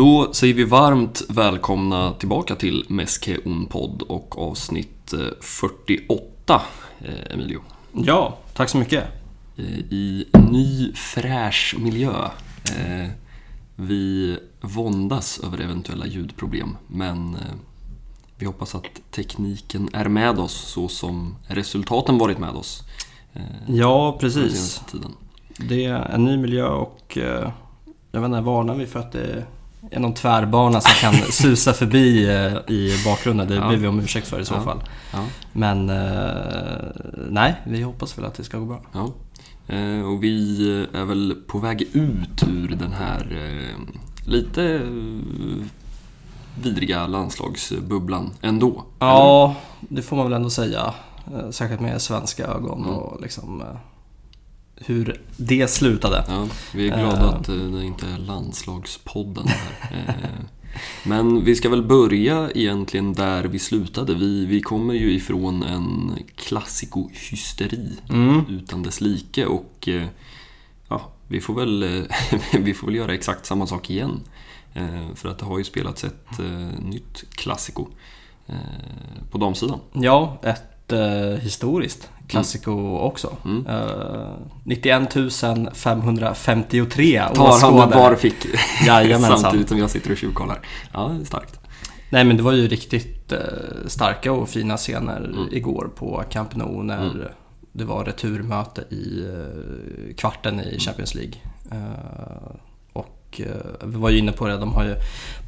Då säger vi varmt välkomna tillbaka till Meske podd och avsnitt 48, eh, Emilio. Ja, tack så mycket. Eh, I ny fräsch miljö. Eh, vi våndas över eventuella ljudproblem, men vi hoppas att tekniken är med oss så som resultaten varit med oss. Ja, precis. Det är en ny miljö och jag vet inte, varnar vi för att det någon tvärbana som kan susa förbi eh, i bakgrunden. Det ja. ber vi om ursäkt för i så ja. fall. Ja. Men eh, nej, vi hoppas väl att det ska gå bra. Ja. Eh, och vi är väl på väg ut ur den här lite vidriga landslagsbubblan ändå. Ja, det får man väl ändå säga. Särskilt med svenska ögon mm. och liksom hur det slutade. Ja, vi är glada uh, att det inte är landslagspodden här. Eh, men vi ska väl börja egentligen där vi slutade. Vi, vi kommer ju ifrån en klassikohysteri mm. utan dess like och eh, ja, vi får, väl, vi får väl göra exakt samma sak igen. För att det har ju spelats ett nytt klassiko på damsidan. Ja, ett historiskt Classico mm. också. Mm. Uh, 91 553 Tar han med var fick samtidigt som jag sitter och tjuvkollar. Ja, starkt. Nej men det var ju riktigt uh, starka och fina scener mm. igår på Camp Nou när mm. det var returmöte i uh, kvarten i mm. Champions League. Uh, och vi var ju inne på det, de har ju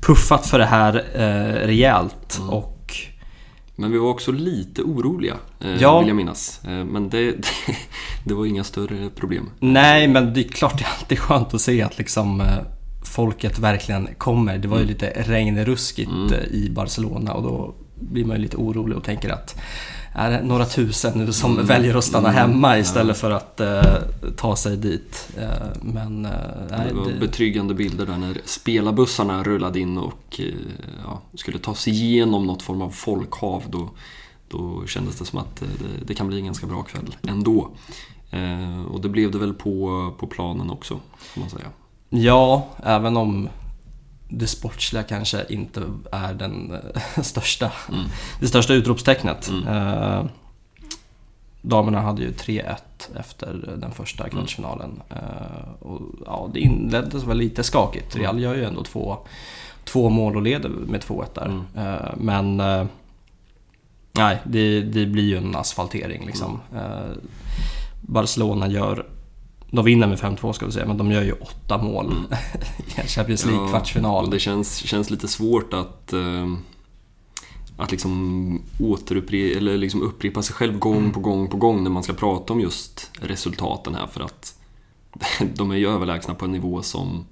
puffat för det här rejält. Mm. Och men vi var också lite oroliga, eh, ja. vill jag minnas. Eh, men det, det, det, var inga större problem. Nej, men det är klart det är alltid skönt att se att liksom eh, folket verkligen kommer. Det var ju mm. lite regnruskigt mm. i Barcelona och då blir man ju lite orolig och tänker att är det några tusen nu som mm. väljer att stanna mm. hemma istället för att eh, ta sig dit. Eh, men, eh, det var det... betryggande bilder där när spelarbussarna rullade in och eh, ja, skulle ta sig igenom något form av folkhav. Då, då kändes det som att eh, det, det kan bli en ganska bra kväll ändå. Eh, och det blev det väl på, på planen också, får man säga. Ja, även om det sportsliga kanske inte är den eh, största, mm. det största utropstecknet. Mm. Eh, damerna hade ju 3-1 efter den första mm. kvartsfinalen. Eh, och, ja, det inleddes väl lite skakigt. Mm. Real gör ju ändå två, två mål och leder med 2-1 där. Mm. Eh, men eh, nej, det, det, blir ju en asfaltering liksom. Eh, Barcelona gör de vinner med 5-2 ska vi säga, men de gör ju åtta mål mm. i en Champions League-kvartsfinal. Ja, det känns, känns lite svårt att, eh, att liksom återupprepa, eller liksom upprepa sig själv gång mm. på gång på gång när man ska prata om just resultaten här för att de är ju överlägsna på en nivå som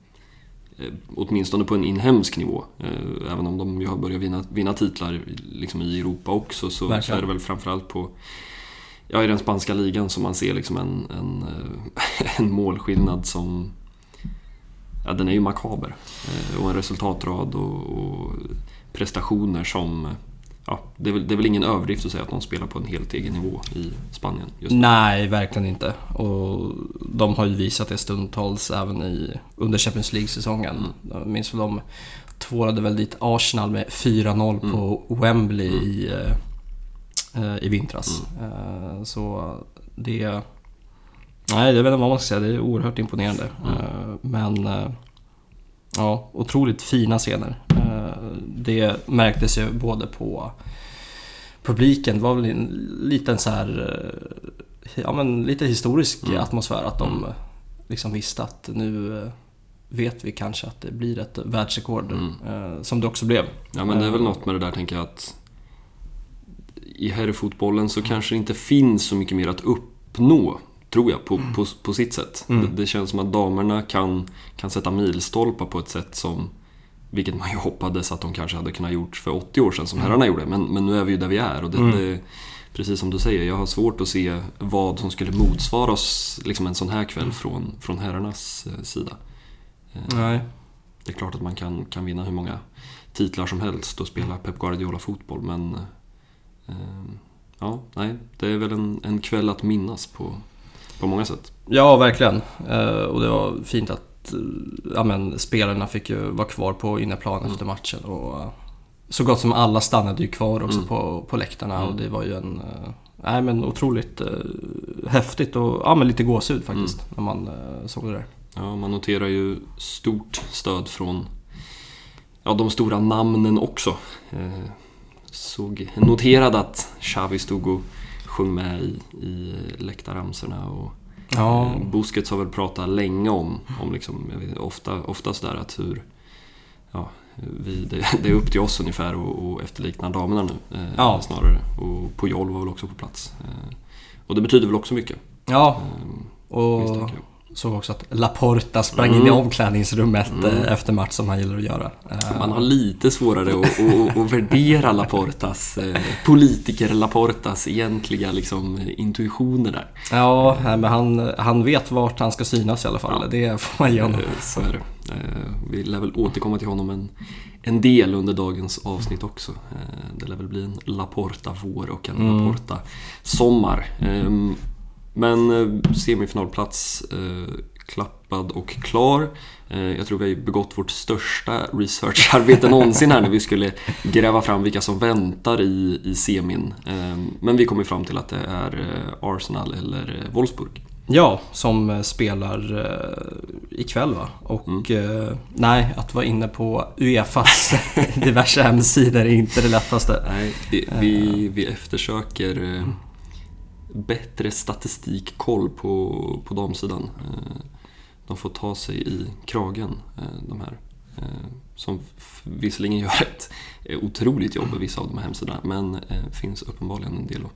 eh, åtminstone på en inhemsk nivå. Eh, även om de ju har börjat vinna, vinna titlar liksom i Europa också så, så är det väl framförallt på ja, i den spanska ligan som man ser liksom en, en, eh, en målskillnad som ja, den är ju makaber. Eh, och en resultatrad och, och prestationer som ja, det, är väl, det är väl ingen överdrift att säga att de spelar på en helt egen nivå i Spanien. Nej, verkligen inte. Och de har ju visat det stundtals även i, under Champions League-säsongen. Mm. Jag minns väl de tvålade väl dit Arsenal med 4-0 mm. på Wembley mm. i Eh, i vintras. Mm. Eh, så det... Nej, jag vet inte vad man ska säga. Det är oerhört imponerande. Mm. Eh, men ja, otroligt fina scener. Det märktes ju både på publiken. Det var väl en liten så här, ja men lite historisk mm. atmosfär. Att de mm. liksom visste att nu vet vi kanske att det blir ett världsrekord. Mm. Som det också blev. Ja men det är väl något med det där tänker jag att i herrfotbollen så kanske det inte finns så mycket mer att uppnå, tror jag, på, mm. på, på sitt sätt. Mm. Det, det, känns som att damerna kan, kan sätta milstolpar på ett sätt som vilket man ju hoppades att de kanske hade kunnat gjort för 80 år sedan som mm. herrarna gjorde. Men, men nu är vi ju där vi är. Och det, mm. det, precis som du säger, jag har svårt att se vad som skulle motsvara oss liksom en sån här kväll mm. från, från herrarnas eh, sida. Eh, Nej. Det är klart att man kan, kan vinna hur många titlar som helst och spela Pep Guardiola fotboll men ja, nej, det är väl en, en kväll att minnas på, på många sätt. Ja, verkligen. Eh, och det var fint att att ja, men, spelarna fick ju vara kvar på inneplan efter matchen. Och, så gott som alla stannade ju kvar också på, på läktarna och det var ju en nej, men otroligt eh, häftigt och ja, men lite gåshud faktiskt när man eh, såg det där. Ja, man noterar ju stort stöd från ja, de stora namnen också. Eh, såg, noterade att Xavi stod och sjöng med i, i läktarramsorna och Ja. eh, Busquets har väl pratat länge om, om liksom, vet, ofta, ofta sådär att hur ja, vi, det, det är upp till oss ungefär och, och efterlikna damerna nu eh, Ja. snarare. Och Pujol var väl också på plats. Eh, och det betyder väl också mycket. Ja, Eh, och. Såg också att Laporta sprang Mm. in i omklädningsrummet eh, efter match som han gillar att göra. Eh, Man har lite svårare att, att, att värdera Laportas, eh, politiker Laportas egentliga liksom, intuitioner där. Ja, men han, han vet vart han ska synas i alla fall. Det får man ge honom. Så är det. Vi lär väl återkomma till honom en, en del under dagens avsnitt också. Det lär väl bli en Laporta-vår och en Laporta-sommar. Men eh, semifinalplats eh, klappad och klar. Eh, Jag tror vi har begått vårt största researcharbete någonsin här när vi skulle gräva fram vilka som väntar i, i semin. Ehm, Men vi kom ju fram till att det är Arsenal eller Wolfsburg. Ja, som spelar eh, ikväll va? Och eh, nej, att vara inne på Uefas diverse hemsidor är inte det lättaste. Nej, vi, vi, vi eftersöker eh, bättre statistikkoll på, på damsidan. Eh, de får ta sig i kragen, eh, de här. Eh, som visserligen gör ett otroligt jobb, vissa av de här hemsidorna, men eh, finns uppenbarligen en del att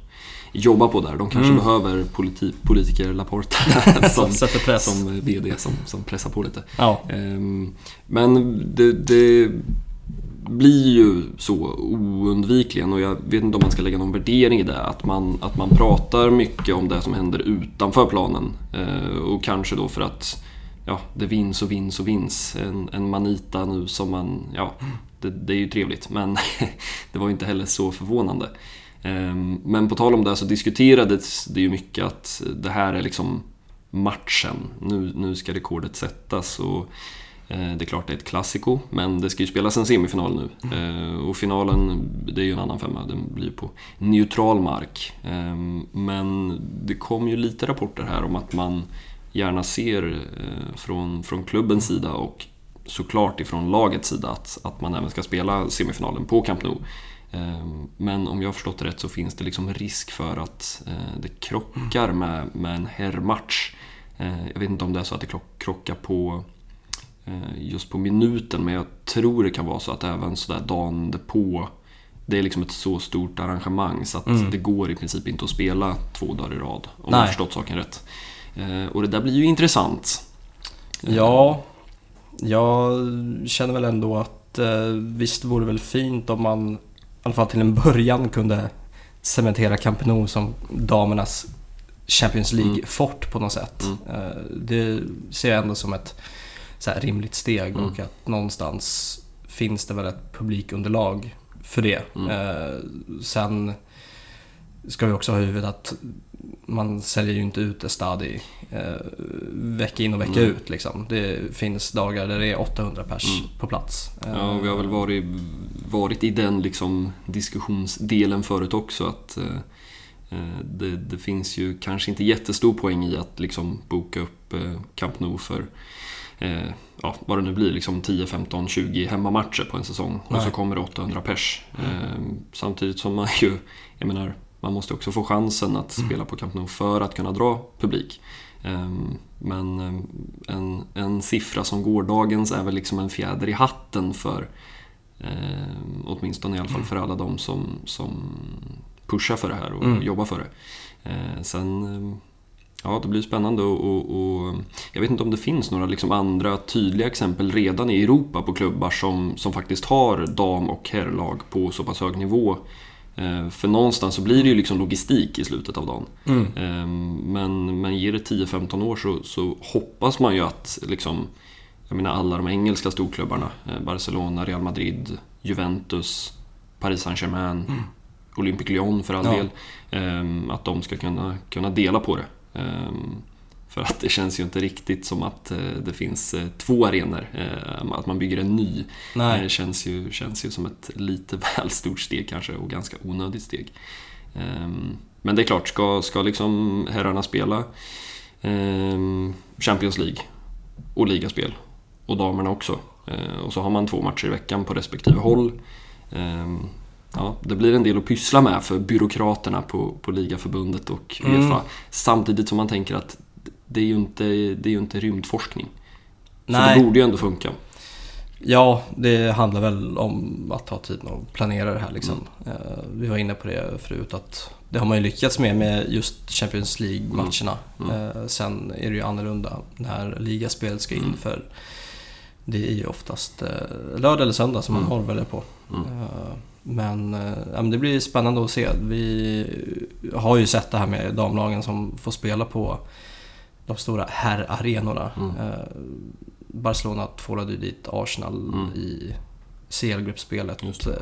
jobba på där. De kanske behöver politi, politiker Laporta som, som VD som, som pressar på lite. Ja, Ehm, Men det, det blir ju så oundvikligen och jag vet inte om man ska lägga någon värdering i det. Att man, att man pratar mycket om det som händer utanför planen. Eh, Och kanske då för att ja, det vinns och vinns och vinns. En, en Manita nu som man, ja, det, det är ju trevligt men det var ju inte heller så förvånande. Ehm, men på tal om det så diskuterades det ju mycket att det här är liksom matchen. Nu, nu ska rekordet sättas och Eh, det är klart det är ett klassiko men det ska ju spelas en semifinal nu. Mm. och finalen, det är ju en annan femma, den blir ju på neutral mark. Eh, men det kom ju lite rapporter här om att man gärna ser från, från klubbens sida och såklart ifrån lagets sida att, att man även ska spela semifinalen på Camp Nou. Men om jag har förstått det rätt så finns det liksom risk för att det krockar med, med en herrmatch. Jag vet inte om det är så att det krockar på just på minuten men jag tror det kan vara så att även sådär dagen på det är liksom ett så stort arrangemang så att det går i princip inte att spela två dagar i rad. Om jag Nej. förstått saken rätt. Eh, Och det där blir ju intressant. ja jag känner väl ändå att eh, visst vore det väl fint om man i alla fall till en början kunde cementera Camp Nou som damernas Champions League-fort på något sätt. Eh, Det ser jag ändå som ett så här rimligt steg och att någonstans finns det väl ett publikunderlag för det. Eh, Sen ska vi också ha i huvudet att man säljer ju inte ut Estadi eh, vecka in och vecka ut. Liksom. Det finns dagar där det är 800 pers på plats. Ja, vi har väl varit, varit i den liksom diskussionsdelen förut också. att eh, eh, det, det finns ju kanske inte jättestor poäng i att liksom boka upp eh, Camp Nou för eh, ja, vad det nu blir, liksom 10, 15, 20 hemmamatcher på en säsong. Och så kommer det 800 pers. Eh, samtidigt som man ju, jag menar, man måste också få chansen att spela på Camp Nou för att kunna dra publik. Ehm, Men ehm, en, en siffra som gårdagens är väl liksom en fjäder i hatten för eh, åtminstone i alla fall för alla de som, som pushar för det här och Mm. jobbar för det. Eh, sen, eh, ja det blir spännande och, och, jag vet inte om det finns några liksom andra tydliga exempel redan i Europa på klubbar som, som faktiskt har dam och herrlag på så pass hög nivå. Eh, För någonstans så blir det ju liksom logistik i slutet av dagen. Mm. Eh, Men, men ger det 10-15 år så, så hoppas man ju att liksom, jag menar alla de engelska storklubbarna, eh, Barcelona, Real Madrid, Juventus, Paris Saint-Germain, Olympique Lyon för all Ja. del, eh, att de ska kunna, kunna dela på det. Eh, För att det känns ju inte riktigt som att eh, det finns eh, två arenor, eh, att man bygger en ny. Nej. Det känns ju, känns ju som ett lite väl stort steg kanske och ganska onödigt steg. Ehm, Men det är klart, ska, ska liksom herrarna spela ehm, Champions League och ligaspel och damerna också. Eh, Och så har man två matcher i veckan på respektive håll. Ja, det blir en del att pyssla med för byråkraterna på, på ligaförbundet och Mm. Uefa. Samtidigt som man tänker att det är ju inte, det är ju inte rymdforskning. Så Nej. det borde ju ändå funka. Ja, det handlar väl om att ta tiden och planera det här liksom. Mm. Eh, Vi var inne på det förut att det har man ju lyckats med med just Champions League-matcherna. Mm. Eh, Sen är det ju annorlunda när ligaspelet ska in Mm. för det är ju oftast eh, lördag eller söndag som man Mm. välja på. Men, eh, ja, men det blir spännande att se. Vi har ju sett det här med damlagen som får spela på de stora herrarenorna. Mm. Eh, Barcelona tvålade ju dit Arsenal Mm. i CL-gruppspelet Just eh,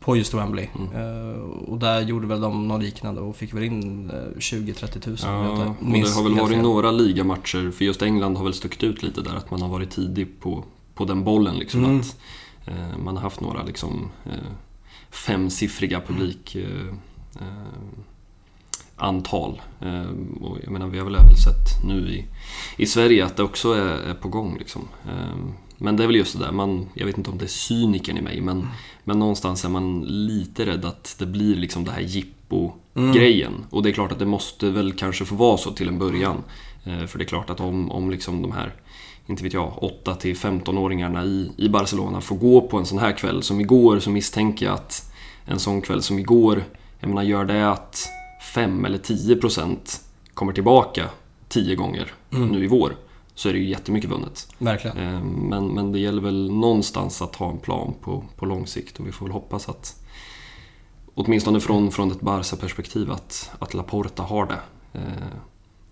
på just Wembley. Mm. Och där gjorde väl de något liknande och fick väl in eh, 20-30 tusen. om jag Ja, inte och det har väl varit fel. några ligamatcher, för just England har väl stuckit ut lite där, att man har varit tidig på, på den bollen. Liksom, Mm. att, man har haft några liksom, femsiffriga publik... Eh, eh, antal. Eh, och jag menar, vi har väl även sett nu i, i Sverige att det också är, är på gång. Liksom. Men det är väl just det där, man, jag vet inte om det är cyniken i mig, men, men någonstans är man lite rädd att det blir liksom det här jippo-grejen. Och det är klart att det måste väl kanske få vara så till en början. För det är klart att om, om liksom de här inte vet jag, 8 till 15-åringarna i, i Barcelona får gå på en sån här kväll som igår så misstänker jag att en sån kväll som igår, jag menar gör det att 5 eller 10 procent kommer tillbaka 10 gånger Mm. nu i vår så är det ju jättemycket vunnet. Verkligen. Eh, Men, men det gäller väl någonstans att ha en plan på, på lång sikt och vi får väl hoppas att åtminstone från, från ett Barca-perspektiv att, att Laporta har det.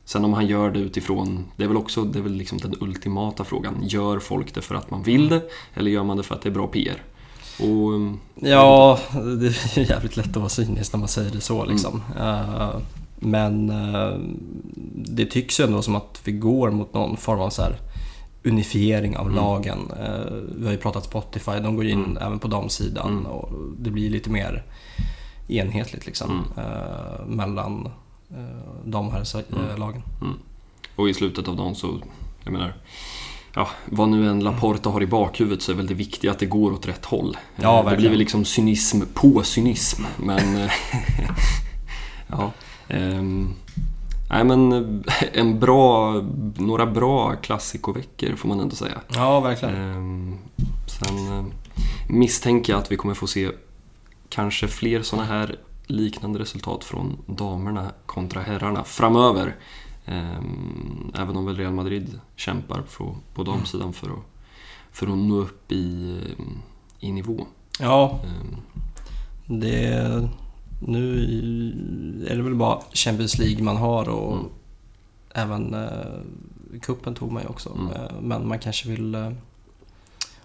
Sen om han gör det utifrån, det är väl också det är väl liksom den ultimata frågan. Gör folk det för att man vill det eller gör man det för att det är bra PR? Och, mm, Ja, det är jävligt lätt att vara cynisk när man säger det så Mm. liksom. Eh, Men eh, det tycks ju ändå som att vi går mot någon form av så unifiering av Mm. lagen. Eh, Vi har ju pratat Spotify, de går in Mm. även på damsidan Mm. och det blir lite mer enhetligt liksom Mm. mellan eh, de här Mm. lagen. och i slutet av dagen så, jag menar, ja, vad nu en Laporta har i bakhuvudet så är väl det viktiga att det går åt rätt håll. Ja, Eh, det blir väl liksom cynism på cynism, men... eh, ja. ehm, nej men eh, en bra, några bra klassikoveckor får man ändå säga. Ja, verkligen. Ehm, sen eh, misstänker jag att vi kommer få se kanske fler sådana här liknande resultat från damerna kontra herrarna framöver. Ehm, även om väl Real Madrid kämpar på, damsidan för att, för att nå upp i, i nivå. Ja, Ehm, Det, nu är det väl bara Champions League man har och Mm. även eh, kuppen tog man ju också. Mm. Eh, men man kanske vill eh,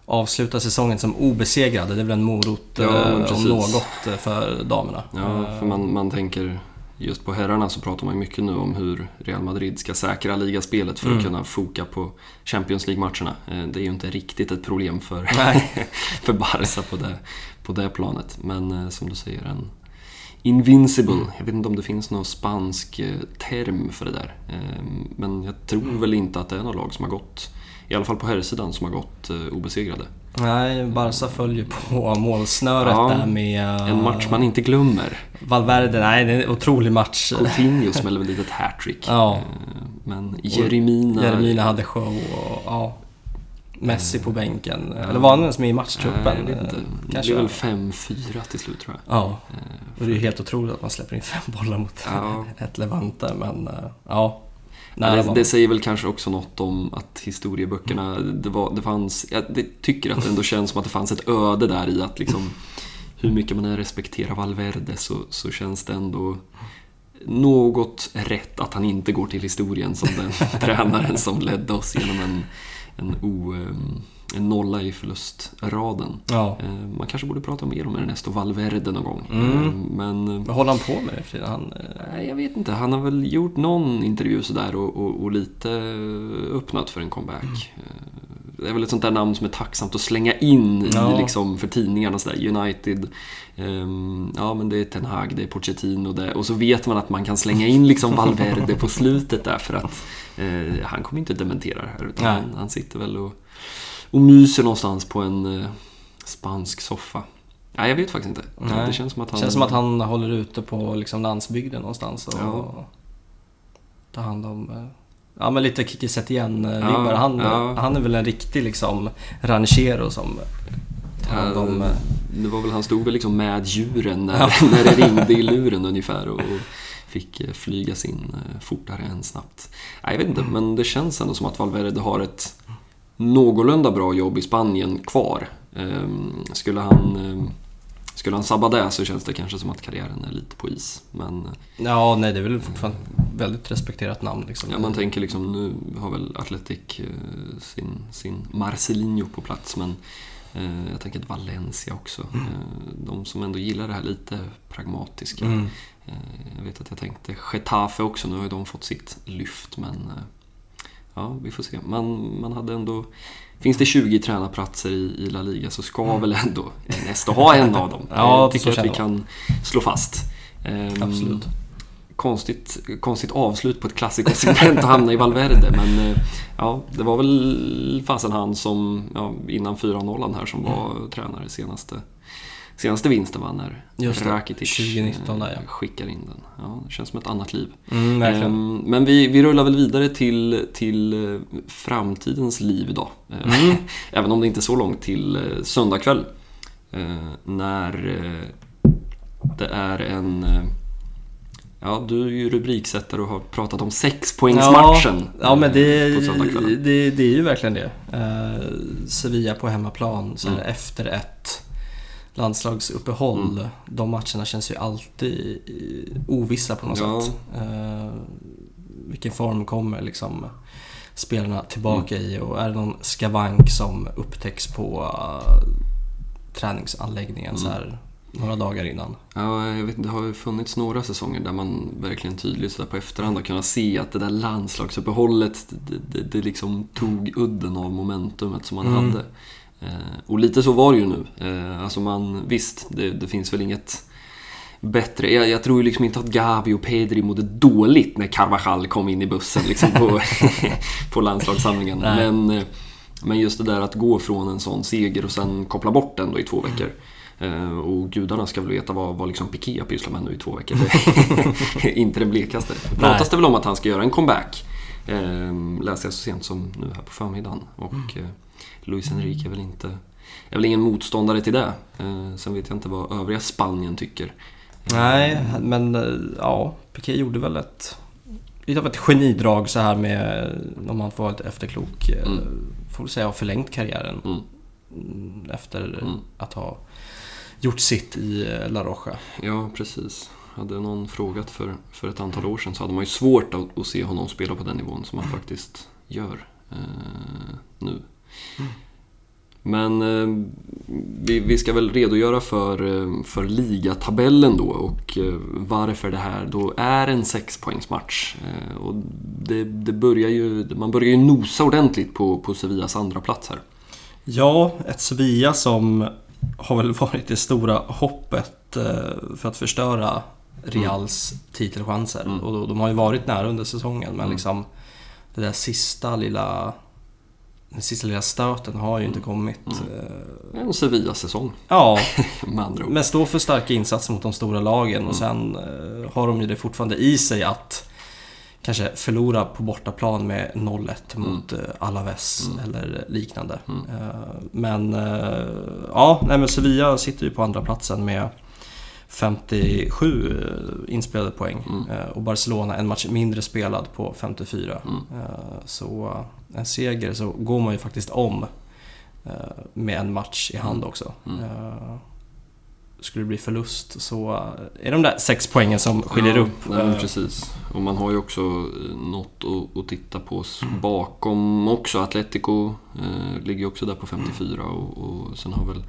avsluta säsongen som obesegrade. Det är väl en morot Ja, eh, om något eh, för damerna. Ja, för man, man tänker just på herrarna så pratar man mycket nu om hur Real Madrid ska säkra ligaspelet för Mm. att kunna foka på Champions League-matcherna. Eh, Det är ju inte riktigt ett problem för, för Barca på det, på det planet. Men som du säger, en Invincible. Mm. Jag vet inte om det finns någon spansk term för det där. Men jag tror väl inte att det är något lag som har gått, i alla fall på herrsidan, som har gått eh, obesegrade. Nej, Barca följer på målsnöret Ja, där med eh, En match man inte glömmer. Valverde. Nej, det är en otrolig match. Coutinho smäller väl dit ett hattrick. Ja. Eh, Men Jeremina... Jeremina hade show och ja, Messi på bänken. Ja. Eller var han ens med i matchtruppen? Nej, jag vet inte. Eh, Det blev väl 5-4 till slut tror jag. Ja, Eh, och det är ju helt otroligt att man släpper in fem bollar mot Ja. ett Levante, men eh, ja. Nära det, det säger väl kanske också något om att historieböckerna, det, var, det fanns, jag det tycker att det ändå känns som att det fanns ett öde där i att liksom hur mycket man än respekterar Valverde så, så känns det ändå något rätt att han inte går till historien som den tränaren som ledde oss genom en, en o, en nolla i förlustraden. Ja. Eh, man kanske borde prata mer om Ernesto Valverde någon gång. Mm. Eh, men eh, Vad håller han på med för? Han, nej, jag vet inte. Han har väl gjort någon intervju sådär och, och, och lite öppnat för en comeback. Eh, Det är väl ett sånt där namn som är tacksamt att slänga in Ja. i liksom för tidningarna sådär. United, ehm, ja men det är Ten Hag, det är Pochettino det, och så vet man att man kan slänga in liksom Valverde på slutet där för att eh, han kommer inte dementera det här utan han, han sitter väl och, och myser någonstans på en eh, spansk soffa. Nej, jag vet faktiskt inte. Nej. Det känns som att han... känns som att han håller ute på liksom landsbygden någonstans och Ja. tar hand om eh, Ja men lite Kikki Setien-vibbar. Ja, han, ja. han är väl en riktig liksom ranchero som tar hand om... eh, Det var väl, han stod väl liksom med djuren när, när det ringde i luren ungefär och, och fick eh, flygas in fortare än snabbt. Nej, jag vet inte, men det känns ändå som att Valverde har ett någorlunda bra jobb i Spanien kvar. Ehm, Skulle han, ehm, skulle han sabba det så känns det kanske som att karriären är lite på is. Men Ja, nej det är väl fortfarande ett väldigt respekterat namn liksom. ja, man tänker liksom, nu har väl Atletic eh, sin, sin Marcelinho på plats, men eh, jag tänker att Valencia också. Eh, de som ändå gillar det här lite pragmatiska. Mm. Eh, Jag vet att jag tänkte Getafe också, nu har ju de fått sitt lyft men eh, ja, vi får se. Man, man hade ändå, finns det 20 tränarplatser i, i La Liga så ska väl ändå Ernesto ha en av dem. Mm. Ja, Eh, tycker så att vi kan slå fast. Ehm, Absolut. Konstigt, konstigt avslut på ett klassikersegment att hamna i Valverde men eh, ja, det var väl fasen han som, ja, innan 4-0 här som var tränare senaste Senaste vinsten var när Just det, Rakitic 2019 där, ja. eh, skickar in den. Ja, det känns som ett annat liv. Mm. Ehm, Men vi, vi rullar väl vidare till, till eh, framtidens liv då. Eh, Mm. Även om det inte är så långt till söndag kväll. Eh, När det är en... Ja, du är ju rubriksättare och har pratat om sexpoängsmatchen Ja, ja men det, det, det är ju verkligen det. Eh, Sevilla på hemmaplan så här, Mm. efter ett landslagsuppehåll. Mm. De matcherna känns ju alltid ovissa på något Ja. sätt. Eh, vilken form kommer liksom spelarna tillbaka Mm. i och är det någon skavank som upptäcks på eh, träningsanläggningen så Mm. här några dagar innan. Ja, jag vet, det har ju funnits några säsonger där man verkligen tydligt så på efterhand har kunnat se att det där landslagsuppehållet, det, det, det liksom tog udden av momentumet som man Mm. hade. Eh, och lite så var det ju nu. Eh, alltså man, visst, det, det finns väl inget bättre. Jag, jag tror ju liksom inte att Gavi och Pedri mådde dåligt när Carvajal kom in i bussen liksom på, på landslagssamlingen. Nej. Men, eh, men just det där att gå från en sån seger och sen koppla bort den då i två veckor. Eh, Och gudarna ska väl veta vad, vad liksom Piqué har pysslat med nu i två veckor. Inte den blekaste. Det pratas det väl om att han ska göra en comeback. Eh, läste jag så sent som nu här på förmiddagen. Och eh, Luis Enrique är väl inte... är väl ingen motståndare till det. Eh, sen vet jag inte vad övriga Spanien tycker. Nej, men eh, ja, Piqué gjorde väl ett lite av ett genidrag så här med, om man får lite efterklok, eh, Mm. får säga har förlängt karriären Mm. efter Mm. att ha gjort sitt i eh, La Roja. Ja, precis. Hade någon frågat för, för ett antal år sedan så hade man ju svårt att, att se honom spela på den nivån som han faktiskt gör eh, nu. Men eh, vi, vi ska väl redogöra för, eh, för ligatabellen då och eh, varför det här då är en sexpoängsmatch. Eh, och det, det börjar ju, man börjar ju nosa ordentligt på, på Sevillas andra plats här. Ja, ett Sevilla som har väl varit det stora hoppet eh, för att förstöra Reals titelchanser. Mm. Och de har ju varit nära under säsongen men Mm. liksom det där sista lilla den sista lilla stöten har ju inte kommit. Eh, En Sevilla-säsong Ja, med andra ord. men står för starka insatser mot de stora lagen Mm. och sen eh, har de ju det fortfarande i sig att kanske förlora på bortaplan med 0-1 mot eh, Alaves Mm. eller liknande. Mm. Men ja, nej, men Sevilla sitter ju på andra platsen med 57 eh, inspelade poäng Mm. Och Barcelona en match mindre spelad på 54. Mm. Eh, Så en seger så går man ju faktiskt om eh, med en match i hand Mm. också. Mm. Eh, skulle det bli förlust så är de där sex poängen som skiljer ja, upp. Nej, Eh, precis. Och man har ju också eh, något att, titta på s- bakom också. Atletico eh, ligger ju också där på 54 och, och sen har väl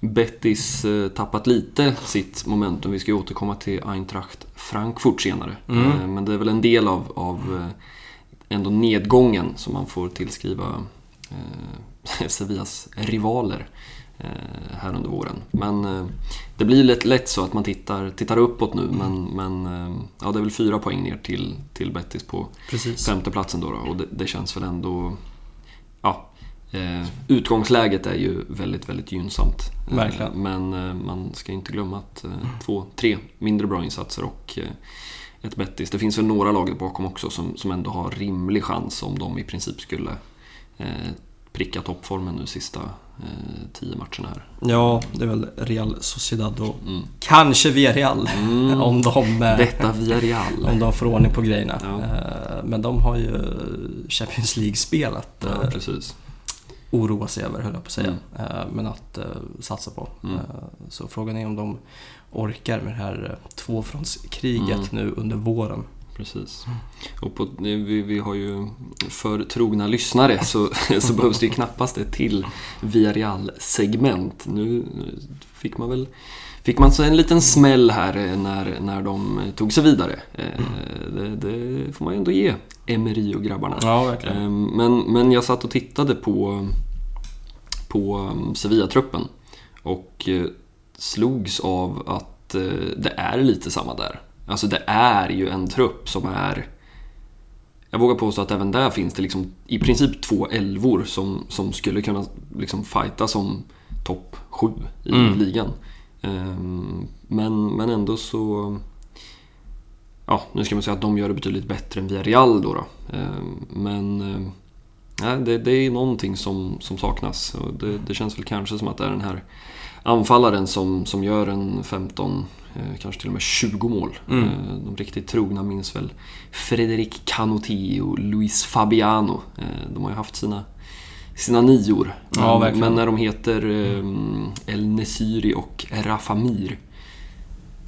Betis eh, tappat lite sitt momentum. Vi ska ju återkomma till Eintracht Frankfurt senare. Mm. Eh, men det är väl en del av, av eh, ändå nedgången som man får tillskriva eh, Sevillas rivaler eh, här under våren. Men eh, det blir lätt, lätt så att man tittar, tittar uppåt nu men, men eh, ja, det är väl fyra poäng ner till, till Betis på Precis. femteplatsen då, då och det, det känns väl ändå... Ja, eh, utgångsläget är ju väldigt, väldigt gynnsamt. Eh. Men eh, man ska inte glömma att eh, två, tre mindre bra insatser och eh, ett Betis. Det finns väl några lag bakom också som, som ändå har rimlig chans om de i princip skulle eh, pricka toppformen nu sista eh, tio matcherna här. Ja, det är väl Real Sociedad och Mm. kanske Villarreal. Mm. Om, de, eh, Detta Villarreal. om de får ordning på grejerna. Ja. Eh, Men de har ju Champions League-spel att Ja, eh, precis. oroa sig över, höll jag på att säga. Mm. Men att satsa på. Mm. Så frågan är om de orkar med det här eh, tvåfrontskriget Mm. nu under våren. Precis. Och på, vi, vi har ju för trogna lyssnare så, så behövs det ju knappast ett till Villarreal-segment. Nu fick man väl Fick man så en liten smäll här eh, när, när de tog sig vidare. Eh, Det, det får man ju ändå ge Emery och grabbarna. Ja, verkligen. Eh, Men, men jag satt och tittade på, på Sevilla-truppen och eh, slogs av att eh, det är lite samma där. Alltså det är ju en trupp som är... Jag vågar påstå att även där finns det liksom i princip två elvor som, som skulle kunna liksom fighta som topp sju i Mm. ligan. Ehm, Men, men ändå så... Ja, nu ska man säga att de gör det betydligt bättre än Villarreal då. då. Ehm, Men eh, nej, det, det är någonting som, som saknas. Och det, det känns väl kanske som att det är den här anfallaren som, som gör en 15, eh, kanske till och med 20 mål. Mm. Eh, De riktigt trogna minns väl Fredrik Canotti och Luis Fabiano. Eh, De har ju haft sina, sina nior. Ja, Men-. Men när de heter eh, El Nesiri och Rafa Mir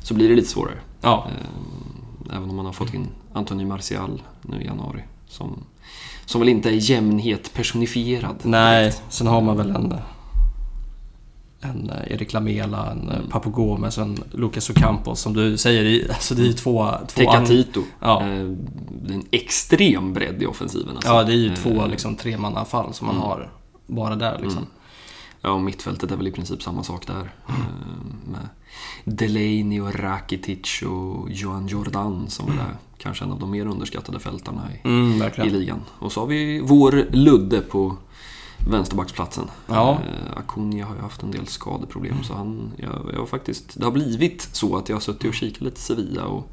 så blir det lite svårare. Ja, Eh, Även om man har fått in Anthony Martial nu i januari. Som, som väl inte är jämnhet personifierad. nej. Sen har man väl en, en eh, Erik Lamela, en mm. Papu Gomez en Lucas Ocampos som du säger. Alltså det är ju två... två Tecatito. Ja. Eh, Det är en extrem bredd i offensiven. Alltså. Ja, det är ju Eh, två liksom, tremannaanfall som man Mm. har bara där liksom. Ja, och mittfältet är väl i princip samma sak där. Eh, Med Delaney och Rakitic och Johan Jordan som väl är kanske en av de mer underskattade fältarna i, Mm, i ligan. Och så har vi vår Ludde på vänsterbacksplatsen. Ja. Eh, Acuna har ju haft en del skadeproblem så han, jag, jag faktiskt, det har blivit så att jag har suttit och kikat lite Sevilla och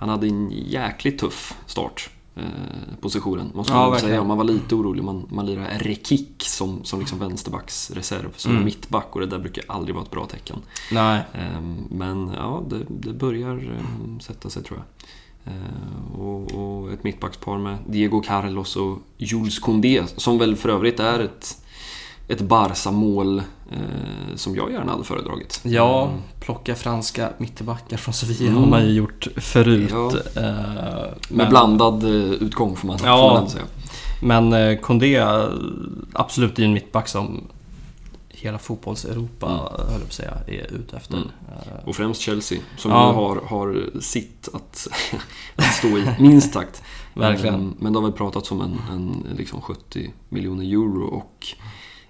han hade en jäkligt tuff start eh, på sessionen, måste Ja, man verkligen. säga. Man var lite orolig, man, man lirar Rekik som, som liksom vänsterbacksreserv, som Mm. mittback och det där brukar aldrig vara ett bra tecken. Nej. Ehm, Men ja, det, det börjar ehm, sätta sig tror jag. Ehm, Och, och ett mittbackspar med Diego Carlos och Jules Koundé som väl för övrigt är ett, ett Barca-mål eh, som jag gärna hade föredragit. Ja, Ehm, plocka franska mittbackar från Sevilla Mm. har man ju gjort förut. Ja. Eh, Med men- blandad eh, utgång får man, Ja. får man säga. Men eh, Condé, eh, absolut är en mittback som hela fotbolls-Europa, Mm. höll jag säga, är ute efter. Mm. Eh, Och främst Chelsea som Ja. nu har, har sitt att, att stå i, minst sagt. Verkligen. Men det har väl pratats om en, en liksom 70 miljoner euro och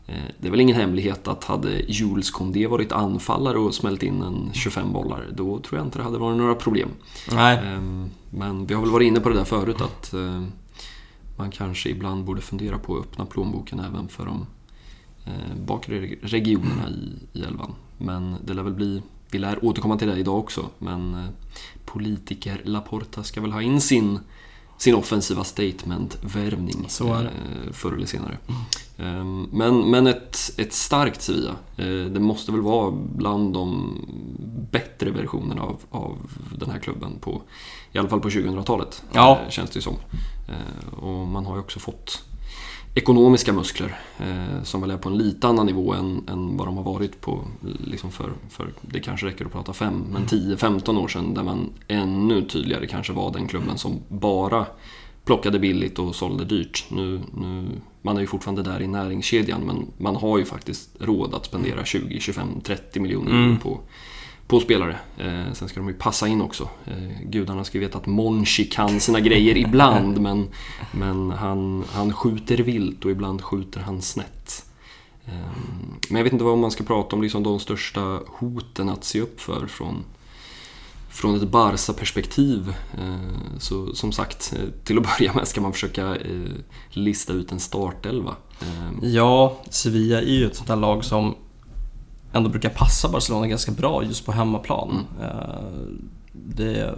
eh, det är väl ingen hemlighet att hade Jules Condé varit anfallare och smält in en 25 bollar, då tror jag inte det hade varit några problem. Nej, Ehm, Men vi har väl varit inne på det där förut att eh, man kanske ibland borde fundera på att öppna plånboken även för de bakre regionerna i, i elvan. Men det lär väl bli, vi lär återkomma till det idag också, men eh, politiker Laporta ska väl ha in sin, sin offensiva statement-värvning eh, förr eller senare. Ehm, Men, men ett, ett starkt Sevilla, eh, det måste väl vara bland de bättre versionerna av, av den här klubben på, i alla fall på 2000-talet. Ja. eh, Känns det ju som. Eh, Och man har ju också fått ekonomiska muskler eh, som väl är på en lite annan nivå än, än vad de har varit på liksom för, för, det kanske räcker att prata fem, men 10-15 år sedan där man ännu tydligare kanske var den klubben som bara plockade billigt och sålde dyrt. Nu, nu, man är ju fortfarande där i näringskedjan men man har ju faktiskt råd att spendera 20, 25, 30 miljoner mm. på på spelare. Eh, sen ska de ju passa in också. Eh, gudarna ska ju veta att Monchi kan sina grejer ibland men, men han, han skjuter vilt och ibland skjuter han snett. Eh, men jag vet inte vad man ska prata om liksom de största hoten att se upp för från, från ett Barca-perspektiv. Eh, så som sagt, eh, till att börja med ska man försöka eh, lista ut en startelva. Ja, Sevilla är ju ett sånt där lag som ändå brukar passa Barcelona ganska bra just på hemmaplan. Mm. Eh, det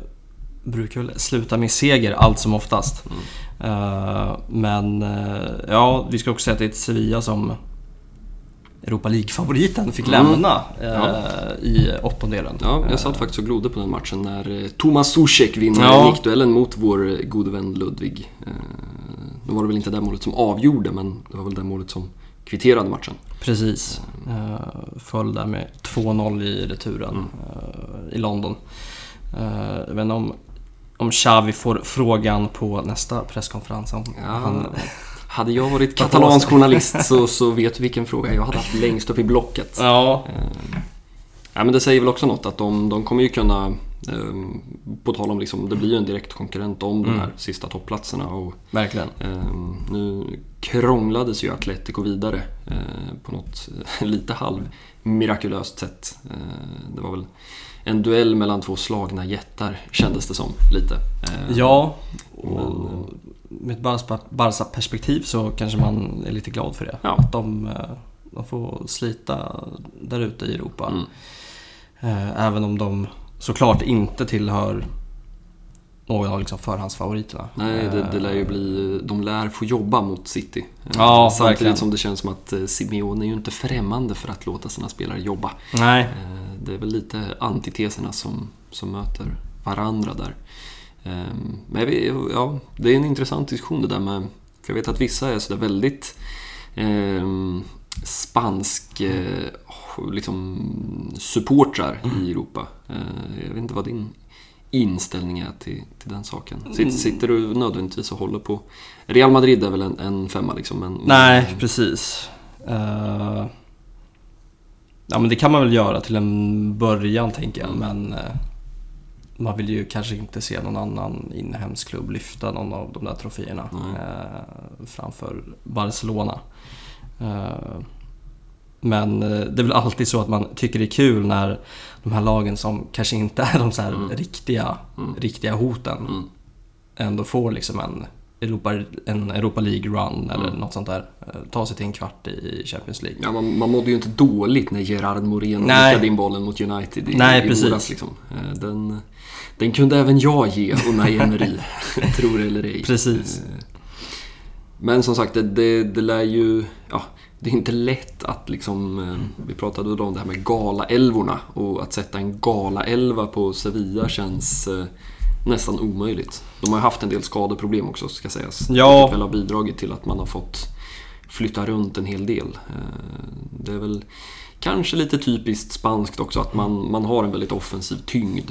brukar väl sluta med seger allt som oftast. Mm. Eh, men eh, ja, vi ska också säga att det är ett Sevilla som Europa League-favoriten fick mm. lämna ja. i åttondelen. Ja, jag satt faktiskt och glodde på den matchen när Tomas Zuzek vinner ja. nickduellen mot vår gode vän Ludvig. Nu var det väl inte det målet som avgjorde, men det var väl det målet som kvitterade matchen. Precis. Uh, föll där med 2-0 i returen mm. uh, i London. Uh, inte om, om Xavi får frågan på nästa presskonferens. Om ja. han, hade jag varit katalansk journalist så, så vet du vilken fråga jag hade haft längst upp i blocket. Ja. ja men det säger väl också något att de, de kommer ju kunna på tal om liksom, det blir ju en direkt konkurrent om mm. de här sista toppplatserna. Och, Verkligen. Eh, nu krånglades ju Atletico vidare eh, på något lite halv mirakulöst sätt. Eh, det var väl en duell mellan två slagna jättar kändes det som lite. Ehm, ja, och men, med ett Barca-perspektiv så kanske man är lite glad för det. Ja. Att de, eh, de får slita där ute i Europa. Mm. Eh, även om de såklart inte tillhör någon av liksom förhandsfavoriterna. Nej, det, det lär ju bli, de lär få jobba mot City. Ja, Samtidigt verkligen. som det känns som att eh, Simeone är ju inte främmande för att låta sina spelare jobba. Nej. Eh, det är väl lite antiteserna som, som möter varandra där. Ehm, men vet, ja, det är en intressant diskussion det där med, för jag vet att vissa är sådär väldigt eh, spansk eh, liksom, supportrar mm. i Europa. Eh, jag vet inte vad din inställning är till, till den saken. Sitter, mm. sitter du nödvändigtvis och håller på... Real Madrid är väl en, en femma liksom? Men, Nej, men... precis. Uh... Ja men det kan man väl göra till en början tänker jag, mm. men uh... man vill ju kanske inte se någon annan inhemsk klubb lyfta någon av de där troféerna uh, framför Barcelona. Men eh, det är väl alltid så att man tycker det är kul när de här lagen som kanske inte är de så mm. riktiga, mm. riktiga hoten mm. ändå får liksom en Europa, en Europa League-run eller mm. något sånt där. Eh, ta sig till en kvart i Champions League. Ja, man, man mådde ju inte dåligt när Gerard Moreno nickade in bollen mot United i, Nej, i precis. våras. Liksom. Eh, den, den kunde även jag ge Unai Emery, tror det eller ej. Precis. Men som sagt, det, det, det lär ju... Ja, det är inte lätt att liksom, eh, vi pratade om det här med galaälvorna och att sätta en galaälva på Sevilla känns eh, nästan omöjligt. De har haft en del skadeproblem också ska sägas. Ja. Vilket väl har bidragit till att man har fått flytta runt en hel del. Eh, det är väl kanske lite typiskt spanskt också att man, man har en väldigt offensiv tyngd.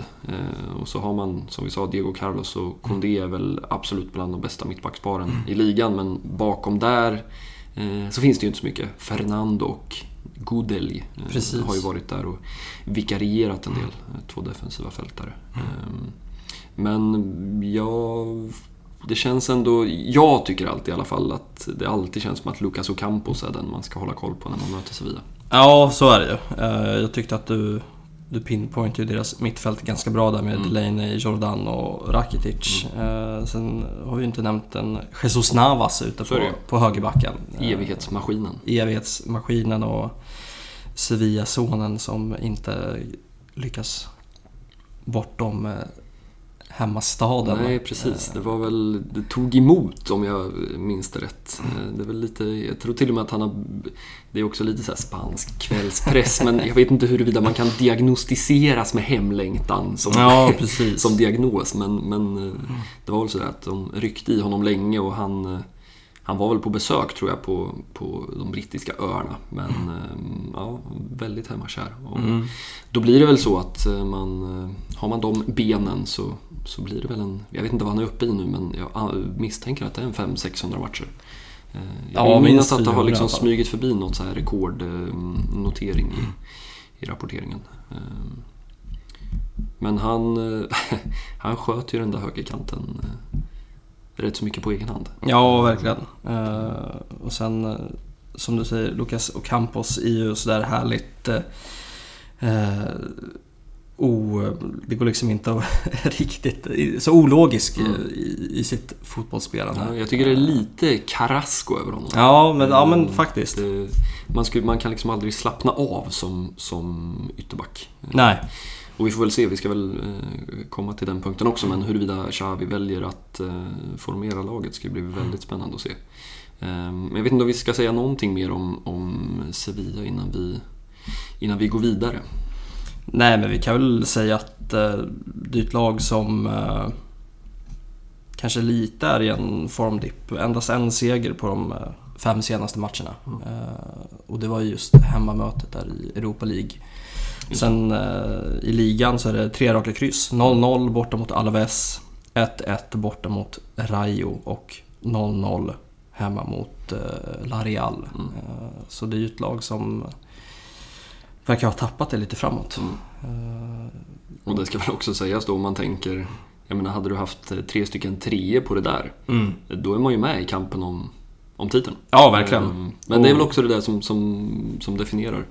Och så har man, som vi sa, Diego Carlos och Condé är väl absolut bland de bästa mittbacksparen mm. i ligan men bakom där så finns det ju inte så mycket. Fernando och Godelj eh, har ju varit där och vikarierat en del, eh, två defensiva fältare. Mm. Ehm, men ja, det känns ändå, jag tycker alltid i alla fall att det alltid känns som att Lucas Ocampos är den man ska hålla koll på när man möter Sevilla. Ja, så är det ju. Jag tyckte att du du pinpointar ju deras mittfält ganska bra där med mm. Delaney, Jordan och Rakitic. Mm. Eh, sen har vi ju inte nämnt en Jesus Navas ute på, på högerbacken. Evighetsmaskinen. Eh, evighetsmaskinen och Sevilla-sonen som inte lyckas bortom eh, hemmastaden. Nej, precis. Det var väl, det tog emot om jag minns det rätt. Mm. Det är väl lite, jag tror till och med att han har, det är också lite så spansk kvällspress, men jag vet inte huruvida man kan diagnostiseras med hemlängtan som, ja, som diagnos. Men, men det var väl så att de ryckte i honom länge och han han var väl på besök tror jag på, på de brittiska öarna. Men eh, ja, väldigt hemmakär. Och Mm. Då blir det väl så att eh, man, eh, har man de benen så, så blir det väl en, jag vet inte vad han är uppe i nu men jag ah, misstänker att det är en 500-600 matcher. Eh, Jag Ja, minns att det har 400 liksom smugit förbi något så här rekordnotering i, i rapporteringen. Eh, Men han, han sköt ju den där högerkanten eh, rätt så mycket på egen hand. Ja, verkligen. Eh, och sen, eh, som du säger, Lucas Ocampos är ju sådär härligt... o, det går liksom inte att riktigt... Så ologisk Mm. i, i sitt fotbollsspelande. Ja, jag tycker det är lite Carrasco över honom. Ja, men, ja, men Mm, faktiskt. Det, man, skulle, man kan liksom aldrig slappna av som, som ytterback. Nej. Och vi får väl se, vi ska väl eh, komma till den punkten också, men huruvida Xavi väljer att eh, formera laget ska bli väldigt spännande att se. Eh, Men jag vet inte om vi ska säga någonting mer om, om Sevilla innan vi, innan vi går vidare. Nej, men vi kan väl säga att eh, det är ett lag som eh, kanske lite är i en formdipp. Endast en seger på de eh, fem senaste matcherna. Eh, och det var ju just hemmamötet där i Europa League. Sen eh, i ligan så är det tre raka kryss. 0-0 borta mot Alaves, 1-1 borta mot Rayo och 0-0 hemma mot eh, La Real. Eh, så det är ju ett lag som verkar ha tappat det lite framåt. Eh, Och det ska väl också sägas då om man tänker, jag menar hade du haft eh, tre stycken treor på det där, Mm. då är man ju med i kampen om, om titeln. Ja, verkligen. Eh, Men det är väl också det där som, som, som definierar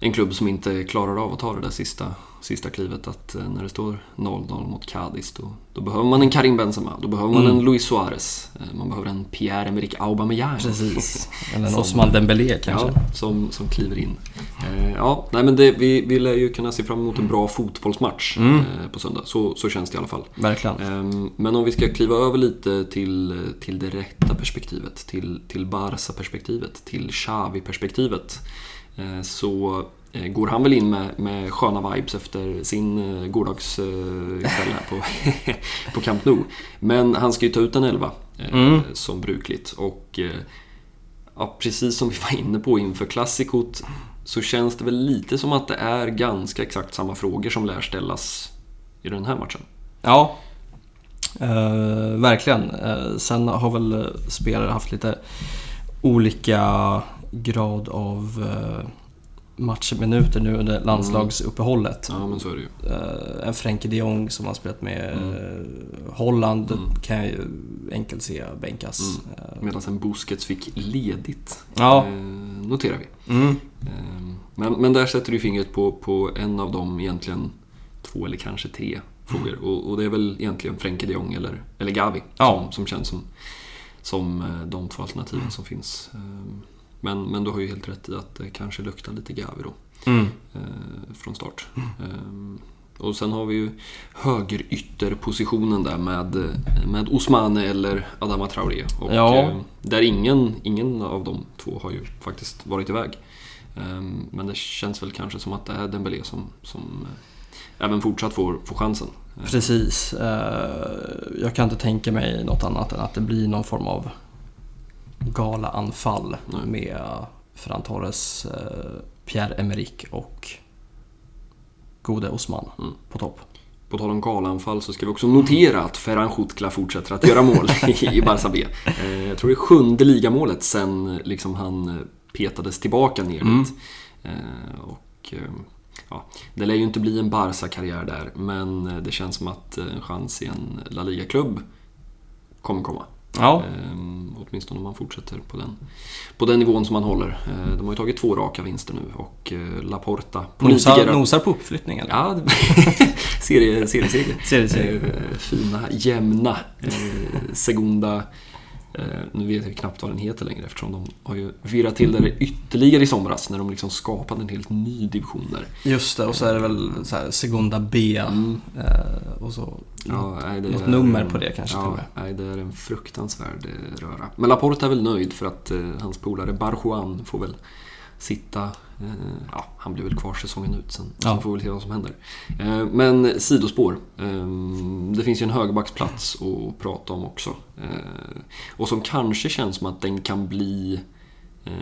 en klubb som inte klarar av att ta det där sista, sista klivet. Att eh, när det står 0-0 mot Cadiz, då, då behöver man en Karim Benzema, då behöver man Mm. en Luis Suarez, eh, man behöver en Pierre-Emerick Aubameyang. Precis. Eller en Som- Osman Dembélé kanske. Ja, som, som kliver in. Eh, ja, nej men det, vi, vi lär ju kunna se fram emot en bra fotbollsmatch Mm. eh, på söndag. Så, så känns det i alla fall. Verkligen. Ehm, Men om vi ska kliva över lite till, till det rätta perspektivet, till, till Barca-perspektivet, till Xavi-perspektivet. Eh, Så eh, går han väl in med, med sköna vibes efter sin eh, gårdagskväll här på, på Camp Nou. Men han ska ju ta ut en elva Mm. som brukligt. Och ja, precis som vi var inne på inför klassikot så känns det väl lite som att det är ganska exakt samma frågor som lär ställas i den här matchen. Ja, eh, verkligen. Eh, sen har väl spelare haft lite olika grad av eh, matchminuter nu under landslagsuppehållet. Ja, men så är det ju. Eh, en Frenkie de Jong som har spelat med Mm. eh, Holland kan jag ju enkelt se bänkas. Eh, Medan en Busquets fick ledigt, Ja. eh, noterar vi. Mm. Eh, men, men där sätter du fingret på, på en av de egentligen två eller kanske tre frågor. Och, och det är väl egentligen Frenkie de Jong eller, eller Gavi Ja. som, som känns som, som de två alternativen som finns. Eh, Men, men du har ju helt rätt i att det kanske luktar lite Gavi då. Mm. eh, från start. Eh, och sen har vi ju högerytterpositionen där med, eh, med Osmane eller Adama Traoré. Och, Ja. eh, där ingen, ingen av de två har ju faktiskt varit iväg. Eh, men det känns väl kanske som att det är Dembélé som, som eh, även fortsatt får, får chansen. Precis. Jag kan inte tänka mig något annat än att det blir någon form av galaanfall Nej. med Ferran Torres, eh, Pierre-Emerick och gode Osman Mm. på topp. På tal om galanfall så ska vi också notera att Ferran Schutkla fortsätter att göra mål i Barça B. Eh, Jag tror det är sjunde ligamålet sen liksom han eh, petades tillbaka ner Mm. dit. Och, ja, det lär ju inte bli en Barca-karriär där, men det känns som att en chans i en La Liga-klubb kommer komma. Ja, Ehm, åtminstone om man fortsätter på den, på den nivån som man håller. Eh, de har ju tagit två raka vinster nu och eh, Laporta, nosar, nosar på uppflyttning eller? Ja, det- serie, serieseger. Serieseger. Eh, Fina, jämna eh, Segunda. Eh, nu vet jag knappt vad den heter längre eftersom de har ju virrat till det ytterligare i somras när de liksom skapade en helt ny division där. Just det, och så är det väl så här Segunda B Mm. eh, och så Ja, nej, det något är- nummer på det kanske Ja, nej, det är en fruktansvärd eh, röra. Men Laporta är väl nöjd för att eh, hans polare Barjuan får väl sitta ja, han blir väl kvar säsongen ut sen. Ja. Sen får vi väl se vad som händer. Eh, Men sidospår. Eh, Det finns ju en högerbacksplats att prata om också. Eh, Och som kanske känns som att den kan bli... eh,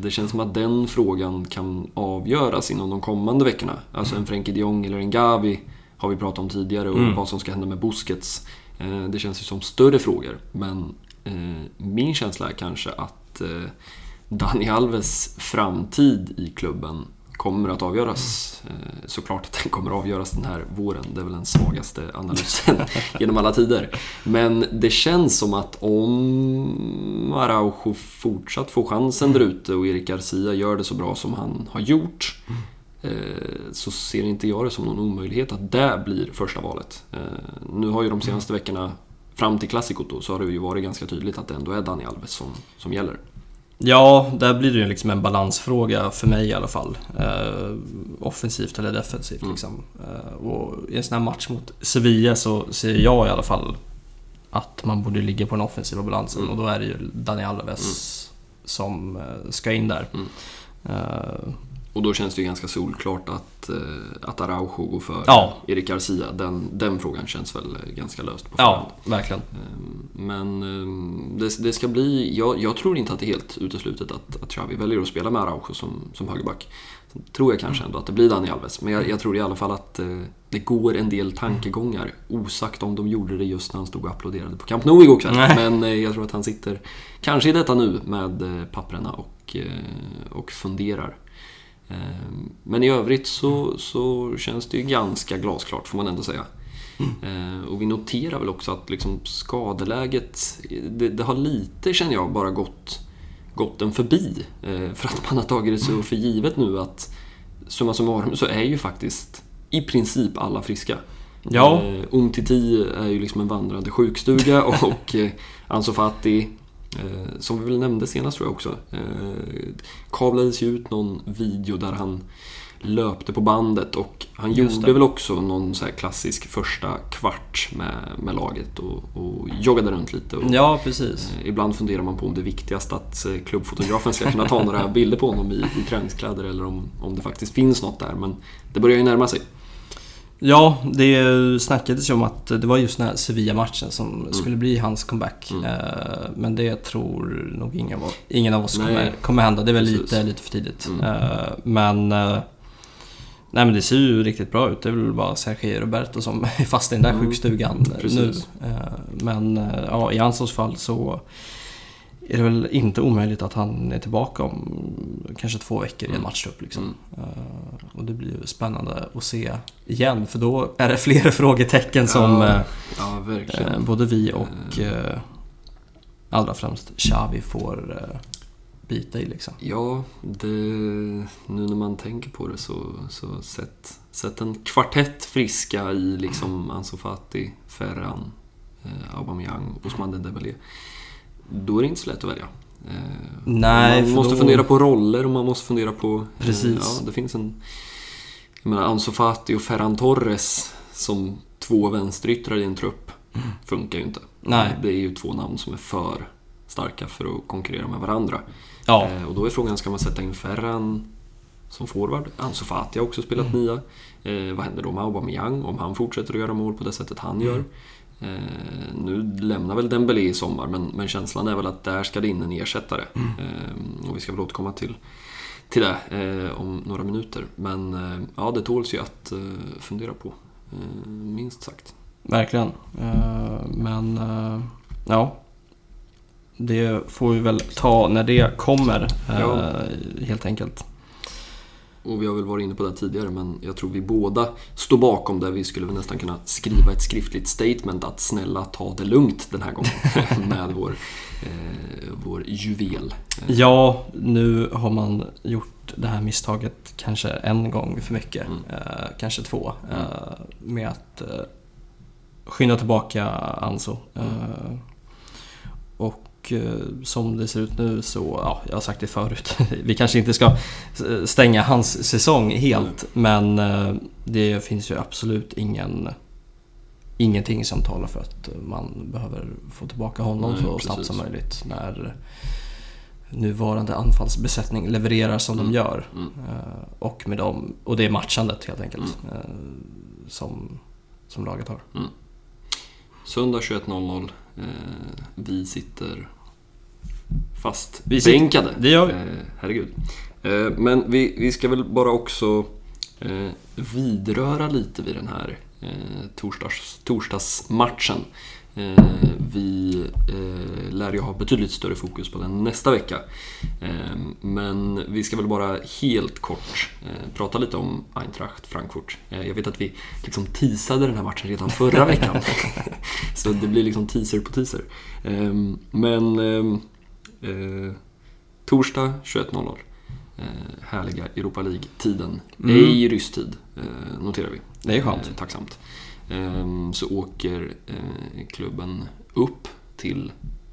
Det känns som att den frågan kan avgöras inom de kommande veckorna. Alltså en Frenkie de Jong eller en Gavi har vi pratat om tidigare och Mm. vad som ska hända med Busquets. Eh, Det känns ju som större frågor. Men eh, min känsla är kanske att eh, Dani Alves framtid i klubben kommer att avgöras. Eh, Såklart att den kommer att avgöras den här våren. Det är väl den svagaste analysen genom alla tider. Men det känns som att om Araujo fortsatt får chansen där ute och Erik Garcia gör det så bra som han har gjort eh, så ser inte jag det som någon omöjlighet att det blir första valet. Eh, Nu har ju de senaste veckorna fram till klassikot då, så har det ju varit ganska tydligt att det ändå är Dani Alves som, som gäller. Ja, där blir det ju liksom en balansfråga för mig i alla fall. Eh, offensivt eller defensivt Mm. liksom. Eh, och i en sån här match mot Sevilla så ser jag i alla fall att man borde ligga på den offensiva balansen Mm. och då är det ju Dani Alves som eh, ska in där. Mm. Eh, Och då känns det ju ganska solklart att, eh, att Araujo går för Ja. Erik Garcia. Den, den frågan känns väl ganska löst på förhand. ja, verkligen. Ehm, Men ehm, det, det ska bli... Jag, jag tror inte att det är helt uteslutet att, att Xavi väljer att spela med Araujo som, som högerback. Sen tror jag kanske ändå att det blir Dani Alves. Men jag, jag tror i alla fall att eh, det går en del tankegångar. Osagt om de gjorde det just när han stod och applåderade på Camp Nou igår kväll. Nej. Men eh, jag tror att han sitter, kanske i detta nu, med papperna och, och funderar. Ehm, Men i övrigt så, så känns det ju ganska glasklart får man ändå säga. Eh, Och vi noterar väl också att liksom skadeläget, det, det har lite känner jag bara gått, gått en förbi. Eh, För att man har tagit det så för givet nu att summa summarum så är ju faktiskt i princip alla friska. Ja. Eh, Umtiti är ju liksom en vandrande sjukstuga och eh, Ansu Fati Eh, som vi väl nämnde senast tror jag också. Eh, kablades ju ut någon video där han löpte på bandet och han gjorde väl också någon så klassisk första kvart med, med laget och, och joggade runt lite. Och, Ja, precis. eh, Ibland funderar man på om det är viktigast att eh, klubbfotografen ska kunna ta några bilder på honom i, i träningskläder eller om, om det faktiskt finns något där. Men det börjar ju närma sig. Ja, det snackades ju om att det var just den här Sevilla-matchen som skulle bli hans comeback. Mm. Eh, Men det tror nog ingen, av- ingen av oss Nej. kommer, kommer hända. Det är väl Precis. lite, lite för tidigt. Mm. Eh, Men... eh, Nej men det ser ju riktigt bra ut. Det är väl bara Sergio Roberto som är fast i den där Mm. sjukstugan nu. Precis. Eh, Men ja, i Ansons fall så är det väl inte omöjligt att han är tillbaka om kanske två veckor i en Mm. matchtrupp. Liksom. Mm. Eh, Och det blir ju spännande att se igen för då är det fler frågetecken som Ja, eh, Ja, eh, både vi och allra främst Xavi får bita i liksom. Ja, det, nu när man tänker på det så, så sätt, sätt en kvartett friska i liksom Ansu Fati, Ferran, eh, Aubameyang, Ousmane Dembélé. Då är det inte så lätt att välja. Eh, Nej, man måste då- fundera på roller och man måste fundera på... eh, Precis. Ja, det finns en... Jag menar, Ansu Fati och Ferran Torres som två vänsteryttrar i en trupp funkar ju inte. Nej. Det är ju två namn som är för starka för att konkurrera med varandra. Ja, Eh, och då är frågan, ska man sätta in Ferran som forward? Ansu Fati har också spelat Mm. nia. Eh, vad händer då med Aubameyang om han fortsätter att göra mål på det sättet han Mm. gör? Eh, nu lämnar väl Dembélé i sommar, men, men känslan är väl att där ska det in en ersättare. Mm. Eh, och vi ska väl återkomma till, till det eh, om några minuter. Men eh, ja, det tåls ju att eh, fundera på, eh, minst sagt. verkligen. Men ja, det får vi väl ta när det kommer Ja. helt enkelt. Och vi har väl varit inne på det tidigare, men jag tror vi båda står bakom det. Vi skulle väl nästan kunna skriva ett skriftligt statement att snälla ta det lugnt den här gången med vår, eh, vår juvel. Eh, Ja, nu har man gjort det här misstaget kanske en gång för mycket. Mm. Eh, kanske två. Eh, med att eh, skynda tillbaka Anso. Eh, och eh, som det ser ut nu så, ja, jag har sagt det förut. Vi kanske inte ska s- stänga hans säsong helt. Men eh, det finns ju absolut ingen Ingenting som talar för att man behöver få tillbaka honom Nej, så precis. snabbt som möjligt när nuvarande anfallsbesättning levererar som de gör. Mm. Eh, och, med dem, och det är matchandet helt enkelt eh, som, som laget har. Söndag 21.00. Eh, vi sitter fast Vi sitter- bänkade. det gör vi. Eh, herregud. Eh, men vi, vi ska väl bara också vidröra lite vid den här torsdags, torsdagsmatchen. Eh, vi eh, lär ju ha betydligt större fokus på den nästa vecka. Eh, men vi ska väl bara helt kort prata lite om Eintracht Frankfurt. Jag vet att vi liksom teasade den här matchen redan förra veckan. Så det blir liksom teaser på teaser. Men eh, torsdag 21.00. Eh, härliga Europa League-tiden. Mm. Ej rysk tid, eh, noterar vi. Det är skönt. Tacksamt. Ehm, så åker eh, klubben upp till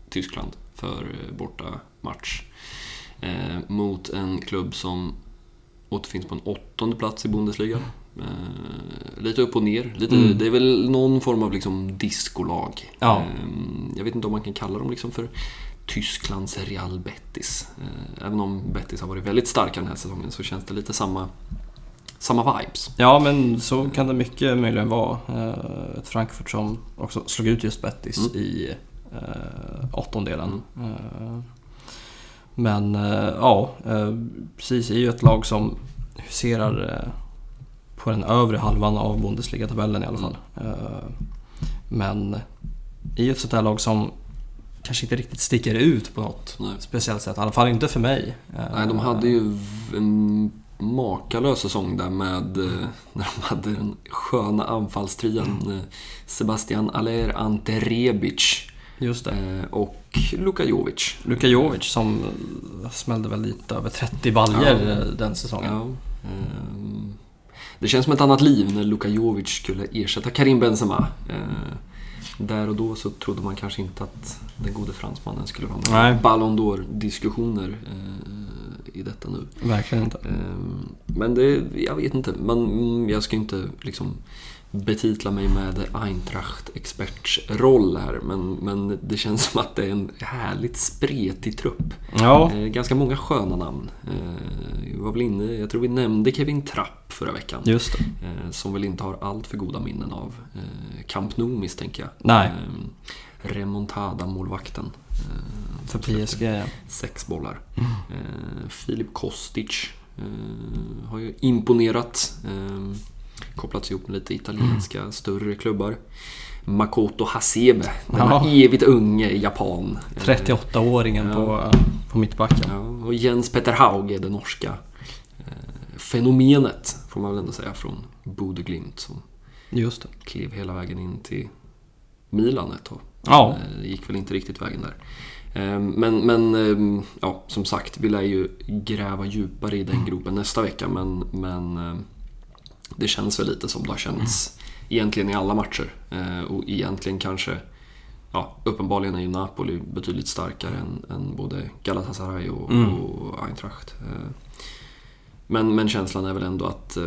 Tyskland för eh, borta match eh, mot en klubb som återfinns på en åttonde plats i Bundesliga. Eh, lite upp och ner. Lite, Mm. Det är väl någon form av liksom diskolag. Ja. Ehm, jag vet inte om man kan kalla dem liksom för Tysklands Real Betis. Eh, även om Betis har varit väldigt starka den här säsongen så känns det lite samma, samma vibes. Ja, men så kan det mycket möjligen vara. Eh, Ett Frankfurt som också slog ut just Betis Mm. i eh, åttondelen. Eh, Men eh, ja, precis. Är ju ett lag som huserar på den övre halvan av Bundesliga-tabellen i alla fall. Eh, Men ju ett sånt här lag som kanske inte riktigt sticker ut på något Nej. speciellt sätt. I alla fall inte för mig. Nej, de hade ju en makalös säsong där med eh, när de hade den sköna anfallstrian eh, Sebastian Aller, Ante Rebic Just det. eh, och Luka Jovic. Luka Jovic som smällde väl lite över 30 baljer Ja. den säsongen. Ja, ehm, det känns som ett annat liv när Luka Jovic skulle ersätta Karim Benzema. Där och då så trodde man kanske inte att den gode fransmannen skulle vara med i Ballon d'Or-diskussioner i detta nu. Verkligen inte. Ehm, Men det, jag vet inte. Man, mm, jag ska inte liksom betitla mig med Eintracht-expertsroll här. Men, men det känns som att det är en härligt spretig trupp. Ja, Eh, Ganska många sköna namn. Eh, var väl inne, jag tror vi nämnde Kevin Trapp förra veckan. just det. Eh, Som väl inte har allt för goda minnen av eh, Camp Nou misstänker jag. Nej. Ehm, Remontada-målvakten. För PSG ja. sex bollar. Eh, Filip Kostic eh, har ju imponerat. Eh, kopplats ihop med lite italienska större klubbar. Makoto Hasebe, denna Ja. evigt unge i Japan. Eh, 38-åringen Ja. på, på mittbacken. Ja, och Jens Petter Hauge, det norska fenomenet, får man väl ändå säga, från Bodø Glimt som Just det. klev hela vägen in till Milan ett tag. Ja. Väl inte riktigt vägen där. Eh, Men, men eh, ja, som sagt, vi lär ju gräva djupare i den gropen nästa vecka. Men, men eh, det känns väl lite som det har känts egentligen i alla matcher. Och egentligen kanske, ja, uppenbarligen är ju Napoli betydligt starkare än, än både Galatasaray och, Mm. och Eintracht. Men, men känslan är väl ändå att eh,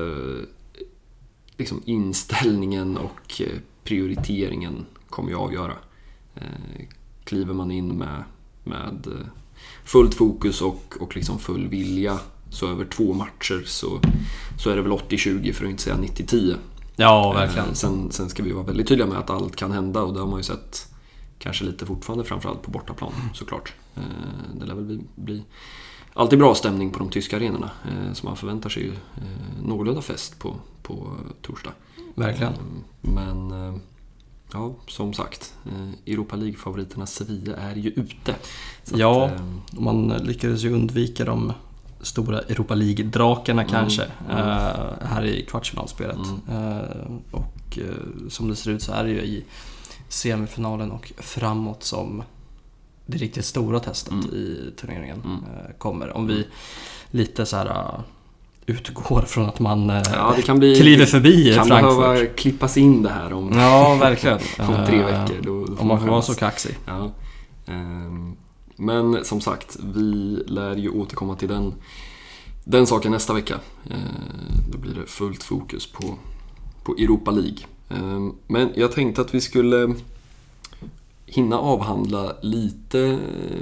liksom inställningen och eh, prioriteringen kommer ju avgöra. Eh, Kliver man in med, med eh, fullt fokus och, och liksom full vilja så över två matcher så, så är det väl 80-20 för att inte säga 90-10. Ja, verkligen. Eh, Sen, sen ska vi vara väldigt tydliga med att allt kan hända och det har man ju sett kanske lite fortfarande framförallt på bortaplan såklart. Eh, Det lär väl bli, bli alltid bra stämning på de tyska arenorna så man förväntar sig ju någorlunda fest på, på torsdag. Verkligen. Men ja, som sagt, eh, Europa League-favoriterna Sevilla är ju ute. Ja. Att, eh, Man lyckades ju undvika de stora Europa League-drakarna Mm, kanske mm. eh, här i kvartsfinalspelet. Mm. Och som det ser ut så är det ju i semifinalen och framåt som det riktigt stora testet Mm. i turneringen Mm. kommer. Om vi lite så här utgår från att man eh, ja, det kan bli... kliver förbi kan Frankfurt. behöva klippas in det här om, Ja, verkligen. om tre Eh, veckor. Då, då Om man får vara så kaxig. Ja. Ehm, Men som sagt, vi lär ju återkomma till den, den saken nästa vecka. Ehm, Då blir det fullt fokus på, på Europa League. Ehm, Men jag tänkte att vi skulle hinna avhandla lite.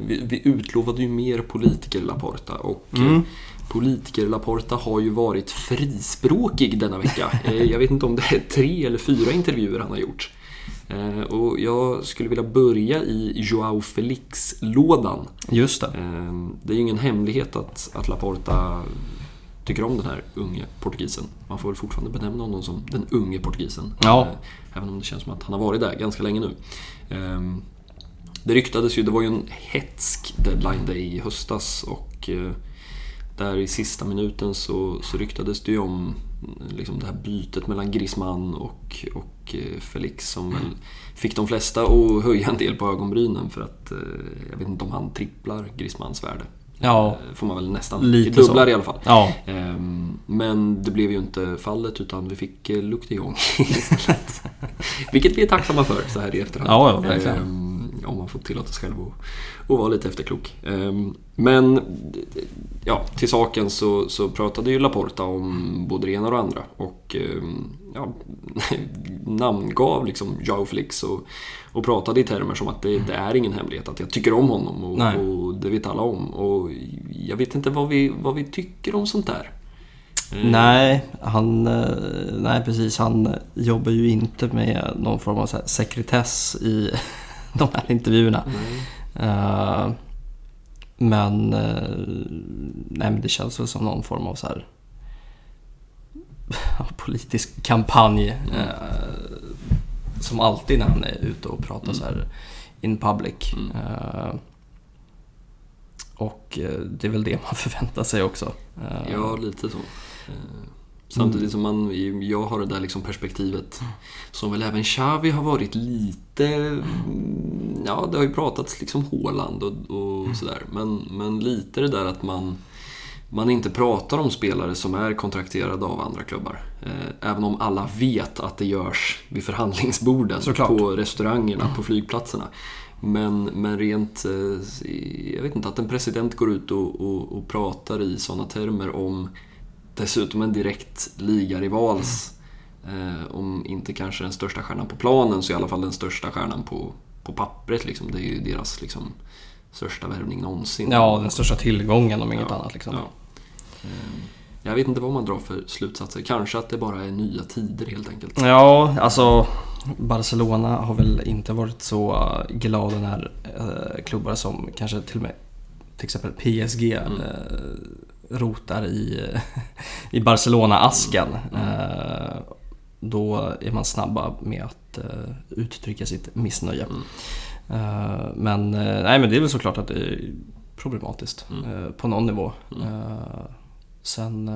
Vi, vi utlovade ju mer politiker Laporta och mm. Politiker Laporta har ju varit frispråkig denna vecka. Jag vet inte om det är tre eller fyra intervjuer han har gjort. Eh, och jag skulle vilja börja i Joao Felix-lådan. Just det. Eh, det är ju ingen hemlighet att, att Laporta tycker om den här unge portugisen. Man får väl fortfarande benämna honom som den unge portugisen. Ja. Eh, även om det känns som att han har varit där ganska länge nu. Det ryktades ju, det var ju en hetsk deadline day i höstas och där i sista minuten så, så ryktades det ju om liksom det här bytet mellan Griezmann och, och eh, Felix som väl fick de flesta att höja en del på ögonbrynen för att eh, jag vet inte om han tripplar Griezmanns värde. Ja, eh, får man väl nästan. Lite dubblar så. i alla fall. Ja. Ehm, men det blev ju inte fallet utan vi fick Luc de Jong istället. Vilket vi är tacksamma för så här i efterhand. Ja, ja, verkligen. Om man får tillåta sig själv att, att vara lite efterklok. Ehm, men ja, till saken så, så pratade ju Laporta om både det ena och det andra och ehm, ja, namngav liksom Joao Felix och, och pratade i termer som att det, det, är ingen hemlighet att jag tycker om honom och, och, det vet alla om. Och jag vet inte vad vi, vad vi tycker om sånt där. Ehm. Nej, han, eh, nej, precis. Han jobbar ju inte med någon form av sekretess i de här intervjuerna. Uh, men, uh, nej, men det känns väl som någon form av så här politisk kampanj. Uh, som alltid när han är ute och pratar mm. så här in public. Mm. och det är väl det man förväntar sig också. ja, lite så. Samtidigt som man, jag har det där liksom perspektivet som väl även Xavi har varit lite... Ja, det har ju pratats liksom Håland och, och sådär. Men, men lite det där att man, man inte pratar om spelare som är kontrakterade av andra klubbar. Eh, även om alla vet att det görs vid förhandlingsborden, Såklart. på restaurangerna, på flygplatserna. Men, men rent, eh, jag vet inte, att en president går ut och, och, och pratar i sådana termer om dessutom en direkt ligarivals. Eh, om inte kanske den största stjärnan på planen så i alla fall den största stjärnan på, på pappret. Liksom. Det är ju deras liksom, största värvning någonsin. Ja, den största tillgången om inget ja, annat. Liksom. Ja. Eh, jag vet inte vad man drar för slutsatser. Kanske att det bara är nya tider helt enkelt. Ja, alltså Barcelona har väl inte varit så glada när eh, klubbar som kanske till och med till exempel PSG mm. Rotar i, i Barcelona-asken. Mm. Eh, då är man snabba med att eh, uttrycka sitt missnöje. Mm. Eh, men, nej, men det är väl såklart att det är problematiskt mm. på någon nivå. Mm. Sen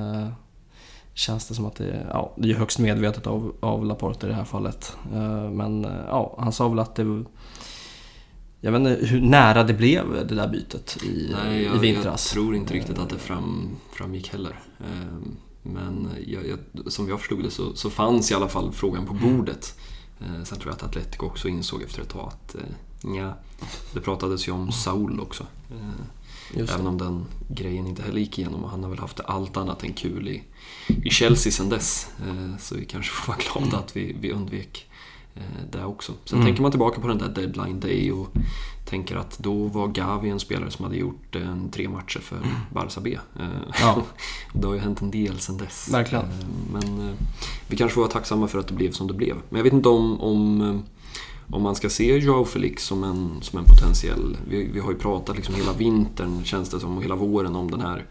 känns det som att det, ja, det är högst medvetet av, av Laporte i det här fallet. Men ja, han sa väl att det jag vet inte hur nära det blev det där bytet i, Nej, jag, i vintras. Jag tror inte riktigt att det fram, framgick heller. Ehm, men jag, jag, som jag förstod det så, så, fanns i alla fall frågan på bordet. Ehm, sen tror jag att Atletico också insåg efter ett tag att eh, ja, det pratades ju om Saul också. Ehm, även om den grejen inte heller gick igenom och han har väl haft allt annat än kul i, i Chelsea sen dess. Så vi kanske får vara glada att vi, vi undvek Eh, där också. Sen mm. tänker man tillbaka på den där deadline day och tänker att då var Gavi en spelare som hade gjort en, tre matcher för mm. Barça B. Eh, ja. det har ju hänt en del sen dess. Verkligen. Eh, men vi kanske får vara tacksamma för att det blev som det blev. Men jag vet inte om, om, om man ska se Joao Felix som en, som en potentiell... Vi, vi har ju pratat liksom hela vintern, känns det som, och hela våren om den här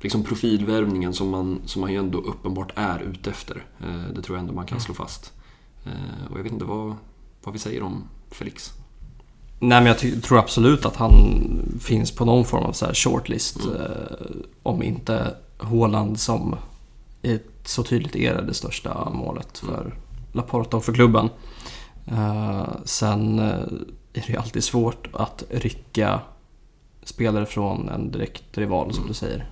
liksom profilvärvningen som man, som man ju ändå uppenbart är ute efter. Det tror jag ändå man kan slå fast. Eh, och jag vet inte vad, vad vi säger om Felix. Nej men jag tror absolut att han finns på någon form av så shortlist. Mm. Eh, om inte Håland som är så tydligt är det största målet för mm. Laporta och för klubben. Eh, sen är det ju alltid svårt att rycka spelare från en direkt rival mm. som du säger.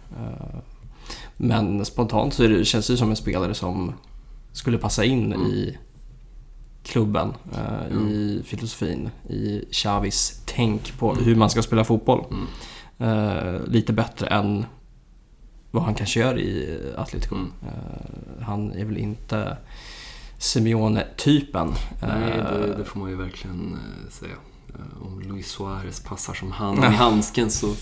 men spontant så det, känns det som en spelare som skulle passa in mm. i klubben eh, mm. i filosofin, i Xavis tänk på mm. hur man ska spela fotboll. Mm. Eh, lite bättre än vad han kanske gör i Atletico. Mm. Eh, han är väl inte Simeone-typen. Nej, det, det, får man ju verkligen eh, säga. eh, om Luis Suarez passar som hand i handsken så,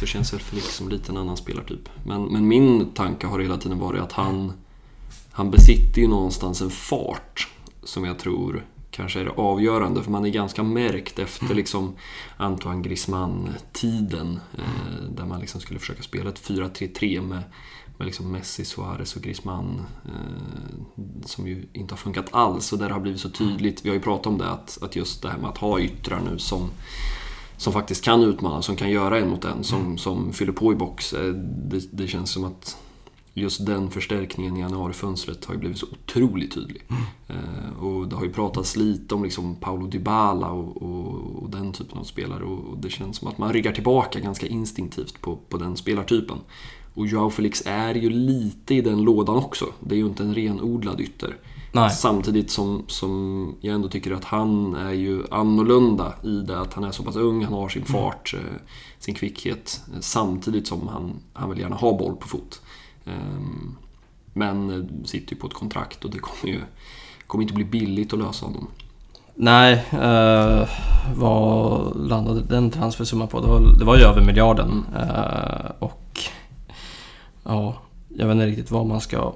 så känns väl Felix som lite en annan spelartyp. Men, men min tanke har hela tiden varit att han, han besitter ju någonstans en fart som jag tror kanske är det avgörande. För man är ganska märkt efter liksom Antoine Griezmann-tiden. Eh, där man liksom skulle försöka spela ett 4-3-3 med, med liksom Messi, Suarez och Griezmann. Eh, som ju inte har funkat alls och där det har blivit så tydligt. Vi har ju pratat om det, att, att just det här med att ha yttrar nu som som faktiskt kan utmana, som kan göra en mot en, som, som fyller på i box. Eh, det, det känns som att just den förstärkningen i januarifönstret har ju blivit så otroligt tydlig. Mm. och det har ju pratats lite om liksom Paolo Dybala och, och, och den typen av spelare och, det känns som att man ryggar tillbaka ganska instinktivt på, på den spelartypen. Och Joao Felix är ju lite i den lådan också. Det är ju inte en renodlad ytter. Nej. Samtidigt som, som jag ändå tycker att han är ju annorlunda i det att han är så pass ung, han har sin mm. fart, mm. sin kvickhet. Samtidigt som han, han vill gärna ha boll på fot. Ehm, men sitter ju på ett kontrakt och det kommer ju kommer inte bli billigt att lösa honom. Nej, eh, vad landade den transfersumman på? Det var, det var ju över miljarden. Mm. Eh, och ja, jag vet inte riktigt vad man ska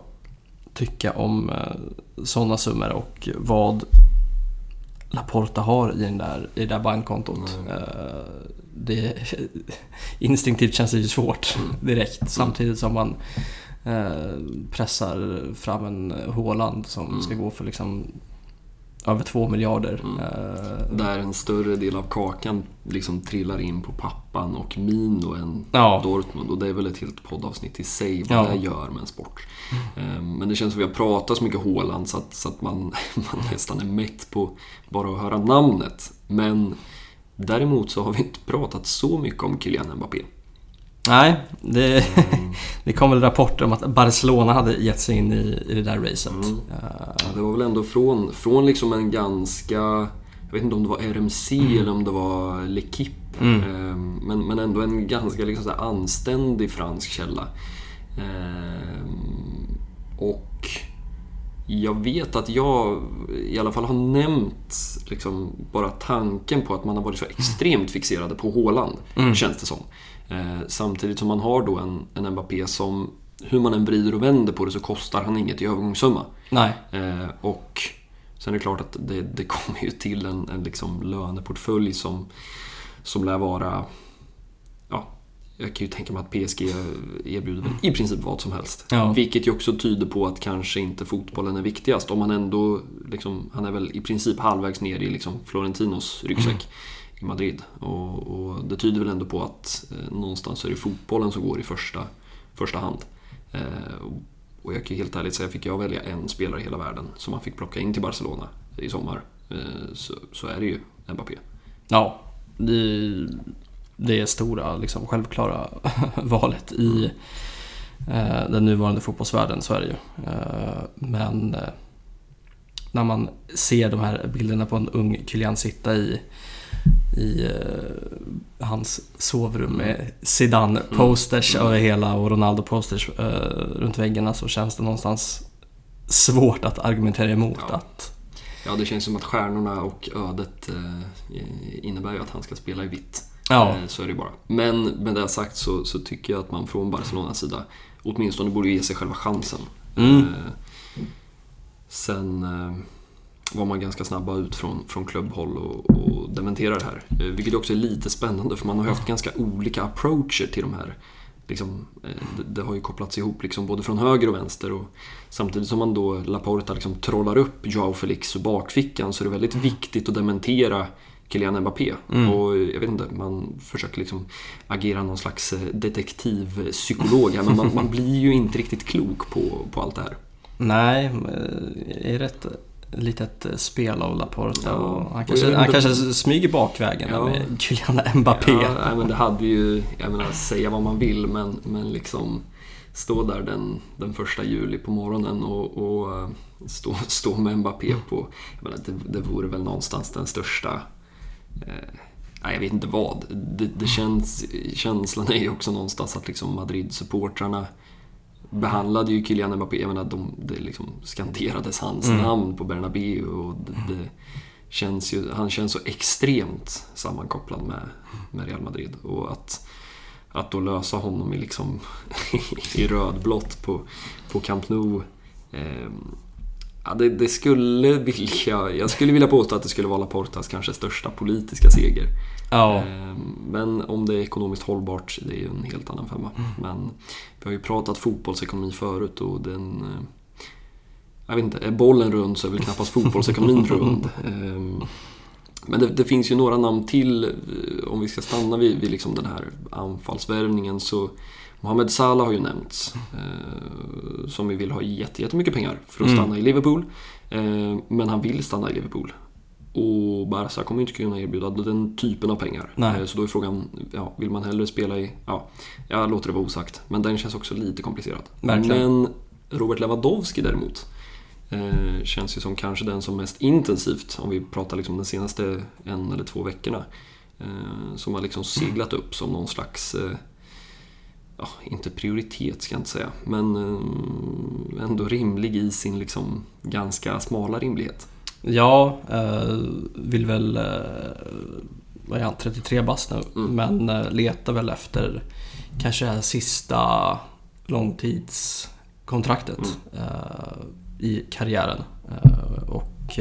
tycka om eh, sådana summor och vad Laporta har i, den där, i det där bankkontot. Mm. Eh, det, instinktivt känns det ju svårt mm. direkt mm. samtidigt som man eh, pressar fram en Håland som mm. ska gå för liksom över två miljarder. Mm. Eh, Där en större del av kakan liksom trillar in på pappan och Mino än ja. Dortmund. Och det är väl ett helt poddavsnitt i sig vad ja. det gör med en sport. Mm. Men det känns som att vi har pratat så mycket Håland så att, så att man, man nästan är mätt på bara att höra namnet. Men Däremot så har vi inte pratat så mycket om Kylian Mbappé. Nej, det, mm. det kom väl rapporter om att Barcelona hade gett sig in i, i det där racet. Mm. Ja, det var väl ändå från, från liksom en ganska, jag vet inte om det var RMC mm. eller om det var L'Equipe. Mm. Ehm, men, men ändå en ganska liksom så anständig fransk källa. Ehm, och jag vet att jag i alla fall har nämnt liksom bara tanken på att man har varit så extremt fixerade på Håland, mm. känns det som. Eh, samtidigt som man har då en, en Mbappé som, hur man än vrider och vänder på det, så kostar han inget i övergångssumma. Nej. Eh, och sen är det klart att det, det kommer ju till en, en liksom löneportfölj som, som lär vara jag kan ju tänka mig att PSG erbjuder väl i princip vad som helst. Ja. Vilket ju också tyder på att kanske inte fotbollen är viktigast. Om man ändå, liksom, han är väl i princip halvvägs ner i liksom Florentinos ryggsäck mm. i Madrid. Och, och, det tyder väl ändå på att eh, någonstans är det fotbollen som går i första, första hand. Eh, och jag kan ju helt ärligt säga, fick jag välja en spelare i hela världen som man fick plocka in till Barcelona i sommar, eh, så, så är det ju Mbappé. Ja, det det stora, liksom, självklara valet i eh, den nuvarande fotbollsvärlden, så är det ju. Eh, men eh, när man ser de här bilderna på en ung Kylian sitta i, i eh, hans sovrum med Zidane-posters mm. över hela och Ronaldo-posters eh, runt väggarna så känns det någonstans svårt att argumentera emot ja. att Ja, det känns som att stjärnorna och ödet eh, innebär ju att han ska spela i vitt. Ja. Eh, så är det bara. Men med det sagt så, så tycker jag att man från Barcelonas sida åtminstone borde ge sig själva chansen. Mm. Eh, sen eh, var man ganska snabba ut från, från klubbhåll och, och dementerar det här. Vilket också är lite spännande för man har haft ganska olika approacher till de här Liksom, det, det, har ju kopplats ihop liksom både från höger och vänster och samtidigt som man då Laporta liksom trollar upp Joao Felix ur bakfickan så är det väldigt viktigt att dementera Kylian Mbappé. Mm. Och jag vet inte, man försöker liksom agera någon slags eh, detektivpsykolog här, men man, man, blir ju inte riktigt klok på, på allt det här. Nej, det är rätt litet spel av Laporta ja, och han kanske, han kanske smyger bakvägen ja. med Kylian Mbappé. Ja, men det hade ju, jag menar säga vad man vill men, men liksom stå där den, den första juli på morgonen och, och eh, stå, stå med Mbappé på, jag menar, det, det vore väl någonstans den största eh, jag vet inte vad. Det, det känns, känslan är ju också någonstans att liksom Madrid-supportrarna behandlade ju Kylian Mbappé, jag menar de, det liksom skanderades hans mm. namn på Bernabéu och det, det, känns ju, han känns så extremt sammankopplad med, med Real Madrid. Och att, att då lösa honom i, liksom, i rödblått på, på Camp Nou. Eh, ja, det, det, skulle vilja, jag skulle vilja påstå att det skulle vara Laportas kanske största politiska seger. Ja. Eh, men om det är ekonomiskt hållbart, det är ju en helt annan femma. Mm. Men vi har ju pratat fotbollsekonomi förut och den... Eh, jag vet inte, är bollen rund så är väl knappast fotbollsekonomin rund. Ehm, men det, det, finns ju några namn till, eh, om vi ska stanna vid, vid liksom den här anfallsvärvningen så Mohamed Salah har ju nämnts, eh, som vi vill ha jättemycket pengar för att mm. stanna mm. i Liverpool. Eh, men han vill stanna i Liverpool. Och Barca kommer inte kunna erbjuda den typen av pengar. Nej. Så då är frågan, ja, vill man hellre spela i... Ja, jag låter det vara osagt. Men den känns också lite komplicerad. Verkligen. Men Robert Lewandowski däremot eh, känns ju som kanske den som mest intensivt, om vi pratar liksom de senaste en eller två veckorna, eh, som har liksom seglat upp som någon slags eh, ja, inte prioritet ska jag inte säga, men eh, ändå rimlig i sin liksom ganska smala rimlighet. Ja, eh, vill väl, eh, vad är han, 33 bast nu, mm. men letar väl efter kanske det här sista långtidskontraktet mm. I karriären. Och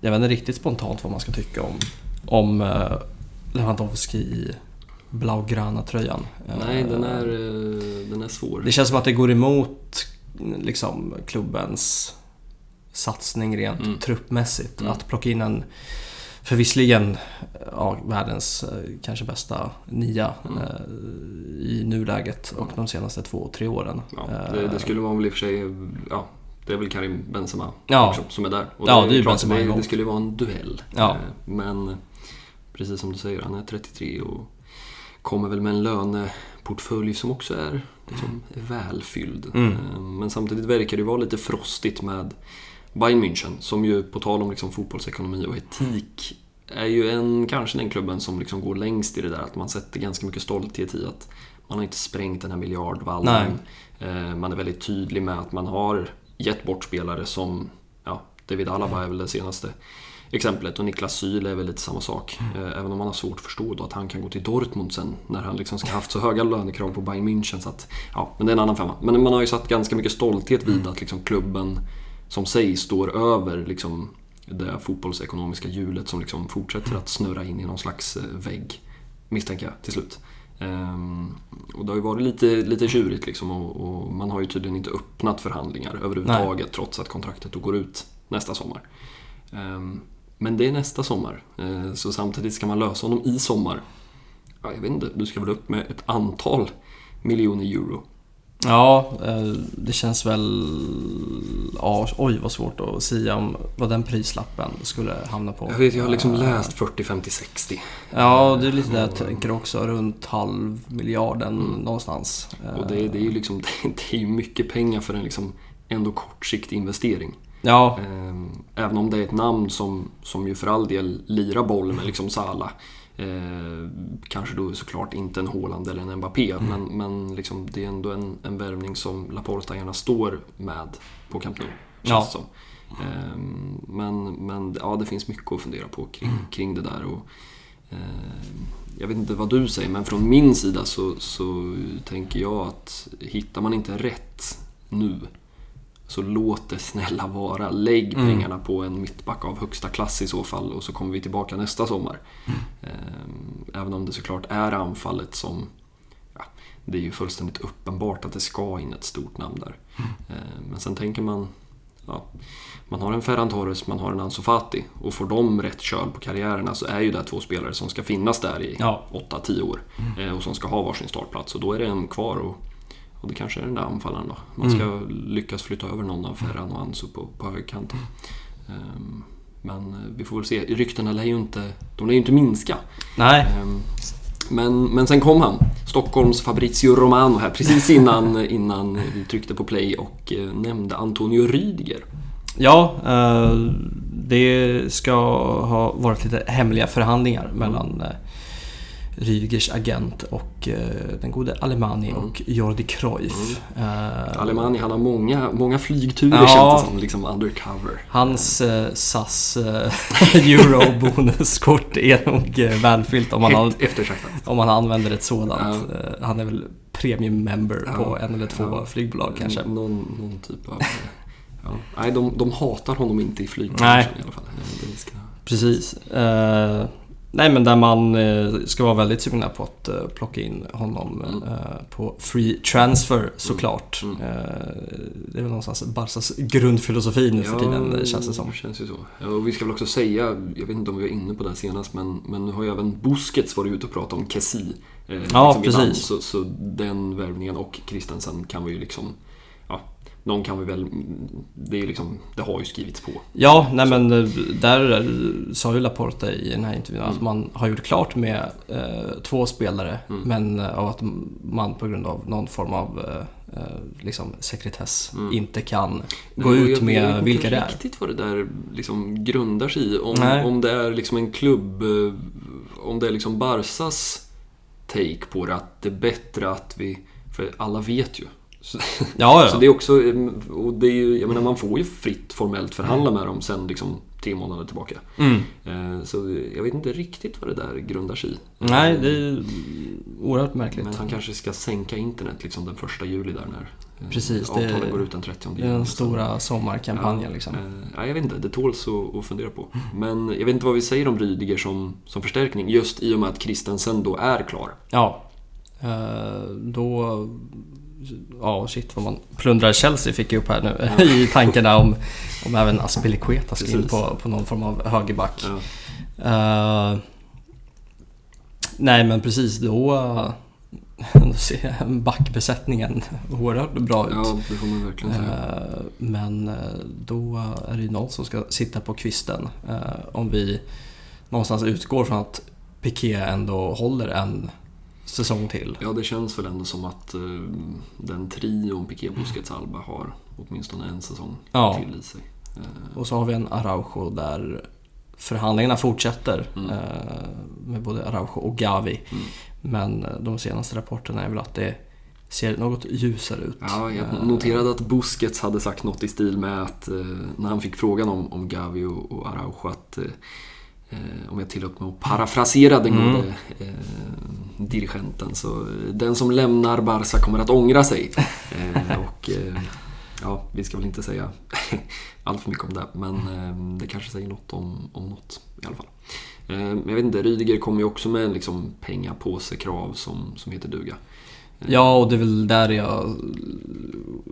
jag vet inte riktigt spontant vad man ska tycka om, om Lewandowski i Blaugrana-tröjan. Nej, den är, den är svår. Det känns som att det går emot liksom, klubbens satsning rent mm. truppmässigt. Mm. Att plocka in en, för visserligen ja, världens eh, kanske bästa nia mm. eh, i nuläget och de senaste två, tre åren. Ja, det, det, skulle man väl i och för sig, ja, det är väl Karim Benzema ja. också, som är där. Och ja, det, är, det Benzema det, det skulle vara en duell. Ja. Eh, men precis som du säger, han är 33 och kommer väl med en löneportfölj som också är liksom, välfylld. Mm. Men samtidigt verkar det vara lite frostigt med Bayern München, som ju på tal om liksom fotbollsekonomi och etik är ju en, kanske den klubben som liksom går längst i det där att man sätter ganska mycket stolthet i att man har inte sprängt den här miljardvallen. Eh, man är väldigt tydlig med att man har gett bort spelare som, ja, David Alaba är väl det senaste exemplet och Niklas Syle är väl lite samma sak. Mm. Även om man har svårt att förstå då att han kan gå till Dortmund sen när han liksom ska haft så höga lönekrav på Bayern München. Så att, ja, men det är en annan femma. Men man har ju satt ganska mycket stolthet vid mm. att liksom klubben som sig står över liksom, det fotbollsekonomiska hjulet som liksom fortsätter att snurra in i någon slags eh, vägg, misstänker jag, till slut. Um, och det har ju varit lite, lite tjurigt liksom och, och, man har ju tydligen inte öppnat förhandlingar överhuvudtaget Nej. trots att kontraktet då går ut nästa sommar. Um, men det är nästa sommar, uh, så samtidigt ska man lösa honom i sommar. Ja, jag vet inte, du ska väl upp med ett antal miljoner euro. Ja, eh, det känns väl... Ja, oj vad svårt att säga om vad den prislappen skulle hamna på. Jag vet, jag har liksom eh, läst 40, 50, 60. Ja, det är lite det jag tänker också. Runt halv miljarden mm. någonstans. Och det, det är ju liksom, det är mycket pengar för en liksom ändå kortsiktig investering. Ja. Ehm, även om det är ett namn som, som ju för all del lirar boll med liksom Sala. Eh, kanske då såklart inte en Haaland eller en Mbappé, mm. men, men liksom, det är ändå en, en värvning som Laporta gärna står med på Camp Nou. Ja. Som. Eh, men men ja, det finns mycket att fundera på kring, mm. kring det där. Och, eh, jag vet inte vad du säger, men från min sida så, så tänker jag att hittar man inte rätt nu så låt det snälla vara. Lägg mm. pengarna på en mittback av högsta klass i så fall och så kommer vi tillbaka nästa sommar. Mm. Även om det såklart är anfallet som... Ja, det är ju fullständigt uppenbart att det ska in ett stort namn där. Mm. Ehm, men sen tänker man... Ja, man har en Ferran Torres, man har en Ansu Fati och får de rätt köl på karriärerna så är ju det två spelare som ska finnas där i ja. 8-10 år mm. och som ska ha varsin startplats och då är det en kvar och och det kanske är den där anfallaren då. Man ska mm. lyckas flytta över någon av Ferran och Ansu på, på högerkanten. Um, men eh, vi får väl se. Ryktena lär ju inte, de lär ju inte minska. Nej. Um, men, men sen kom han, Stockholms Fabrizio Romano här precis innan, innan vi tryckte på play och eh, nämnde Antonio Rydiger. Ja, eh, det ska ha varit lite hemliga förhandlingar mellan Rüdigers agent och eh, den gode Alemani Mm. och Jordi Cruyff. Eh, Alemani, han har många, många flygturer Ja. känns det som, liksom undercover. Hans eh, SAS eh, Euro-bonuskort är nog eh, välfyllt om man, om man använder ett sådant. Eh, han är väl premium member Ja, på en eller två ja. flygbolag kanske. Någon, någon typ av... Ja. Nej, de, de hatar honom inte i flygbranschen i alla fall. Ska... Precis. Eh, nej men där man eh, ska vara väldigt sugna på att eh, plocka in honom Mm. eh, på free transfer såklart. Mm. Eh, det är väl någonstans Barsas grundfilosofi nu för tiden känns det som. känns ju så. Ja, och vi ska väl också säga, jag vet inte om vi var inne på det här senast, men, men nu har ju även Busquets varit ute och pratat om Kessi. Eh, Ja, namn. precis. Så, så den värvningen och Christensen kan vi ju liksom, någon kan vi väl, det är liksom, det har ju skrivits på. Ja, nej men eh, där sa ju Laporta i den här intervjun att Mm. man har gjort klart med eh, två spelare Mm. men eh, av att man på grund av någon form av eh, eh, liksom sekretess Mm. inte kan gå jag- ut jag vet med inte vilka det är. riktigt vad det där liksom grundar sig i. Om, Nej. om det är liksom en klubb, om det är liksom Barsas take på det, att det är bättre att vi, för alla vet ju. Så, Ja, ja. så det är också, eh, och det är ju, jag menar man får ju fritt formellt förhandla med dem sen liksom tre månader tillbaka. Mm. Eh, Så jag vet inte riktigt vad det där grundar sig i. Nej, det är oerhört märkligt. Men han kanske ska sänka internet liksom den första juli där när eh, Precis, det- avtalet går ut den 30 Det är den stora sommarkampanjen liksom. Eh, ja, jag vet inte, det tåls att, att fundera på. Men jag vet inte vad vi säger om Rydiger som, som förstärkning, just i och med att Christensen då är klar. Ja. Eh, då... Ja, shit vad man plundrar Chelsea fick jag upp här nu i tankarna om, om även Aspilicueta ska in på, på någon form av högerback. Ja. Eh, nej men precis då, då ser backbesättningen oerhört bra ut. ja, det får man verkligen säga. Eh, Men eh, då är det ju någon som ska sitta på kvisten. Eh, Om vi någonstans utgår från att Piqué ändå håller en säsong till. Ja, det känns väl ändå som att eh, den trion Piqué Busquets Alba har åtminstone en säsong Ja. till i sig. Eh, Och så har vi en Araujo där förhandlingarna fortsätter Mm. eh, med både Araujo och Gavi. Mm. Men de senaste rapporterna är väl att det ser något ljusare ut. Ja, jag Eh, noterade att Busquets hade sagt något i stil med att eh, när han fick frågan om, om Gavi och, och Araujo att eh, om jag tillåter mig att parafrasera den Mm. gode eh, dirigenten så eh, den som lämnar Barca kommer att ångra sig. Eh, och eh, ja, vi ska väl inte säga allt för mycket om det men eh, det kanske säger något om, om något i alla fall. Eh, jag vet inte, Rydiger kommer ju också med en liksom pengapåse-krav som, som heter duga. Eh, Ja, och det är väl där jag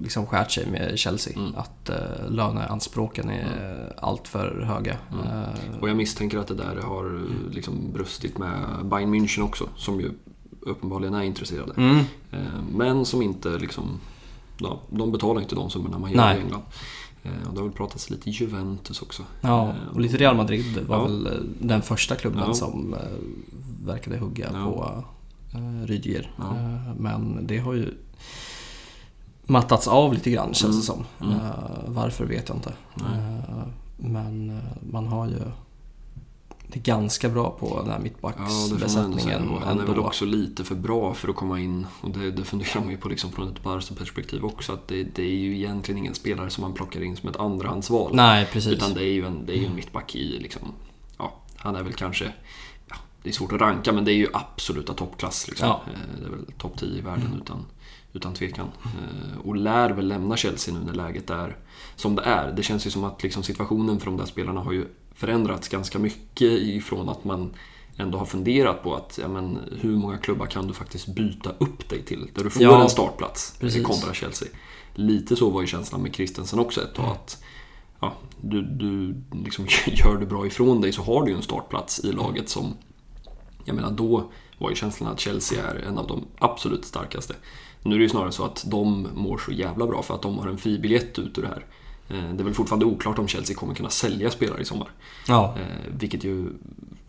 liksom skärt sig med Chelsea. Mm. Att uh, löneanspråken är allt för höga. Mm. Eh, Och jag misstänker att det där har eh, liksom brustit med Bayern München också, som ju uppenbarligen är intresserade. mm. Eh, Men som inte liksom, ja, de betalar inte de summorna man gör Nej. i England. Eh, Och det har väl pratats lite Juventus också. Ja, Eh, och lite Real Madrid var Ja. väl eh, den första klubben Ja. som eh, verkade hugga på uh, Rydiger. Ja. Eh, men det har ju mattats av lite grann känns Mm. det som. Mm. Eh, varför vet jag inte. Eh, men eh, man har ju det är ganska bra på den här Ja, mittbacksbesättningen. Och han är väl också lite för bra för att komma in. Och det, det funderar man ju på liksom från ett Barca-perspektiv också. Att det, det är ju egentligen ingen spelare som man plockar in som ett andrahandsval. Nej, precis. Utan det är ju en, det är ju en mittback i liksom, ja, han är väl kanske, ja, det är svårt att ranka men det är ju absoluta toppklass. Liksom. Ja. Eh, Det är väl topp 10 i världen utan, utan tvekan. Eh, Och lär väl lämna Chelsea nu när läget är som det är. Det känns ju som att liksom situationen för de där spelarna har ju förändrats ganska mycket ifrån att man ändå har funderat på att ja, men, hur många klubbar kan du faktiskt byta upp dig till där du får Ja, en startplats precis. kontra Chelsea. Lite så var ju känslan med Christensen också ett tag att ja, du, du liksom gör du bra ifrån dig så har du ju en startplats i laget som jag menar då var ju känslan att Chelsea är en av de absolut starkaste. Nu är det ju snarare så att de mår så jävla bra för att de har en fribiljett ut ur det här. Eh, Det är väl fortfarande oklart om Chelsea kommer kunna sälja spelare i sommar. Ja, Eh, vilket ju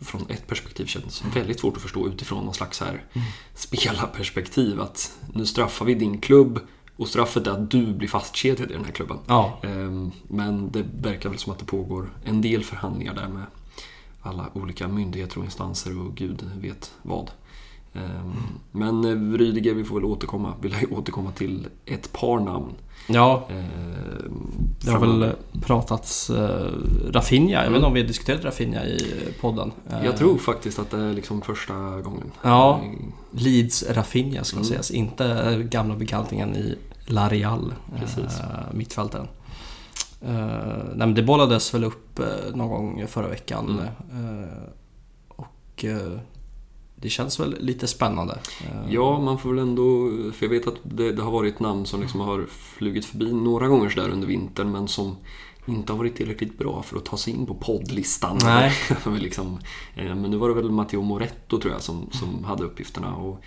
från ett perspektiv känns väldigt svårt att förstå utifrån någon slags här spelarperspektiv. Att nu straffar vi din klubb och straffet är att du blir fastkedjad i den här klubben. ja. Eh, men det verkar väl som att det pågår en del förhandlingar där med alla olika myndigheter och instanser och gud vet vad. Ehm, men eh, Rydiger, vi får väl återkomma, vill jag återkomma till ett par namn. Ja, Ehm, det har väl pratats uh, Rafinha. Jag vet Mm. inte om vi har diskuterat Rafinha i podden. Eh, Jag tror faktiskt att det är liksom första gången. Ja. Eh, Leeds Rafinha ska Mm. sägas, inte gamla bekantingen i La Real, Precis. eh. Eh, nej men det bollades väl upp eh, någon gång förra veckan. Mm. eh, och det känns väl lite spännande. Ja, man får väl ändå... För jag vet att det, det har varit namn som liksom har flugit förbi några gånger sådär under vintern men som inte har varit tillräckligt bra för att ta sig in på poddlistan. Nej. Men liksom, men nu var det väl Matteo Moretto tror jag som, som hade uppgifterna och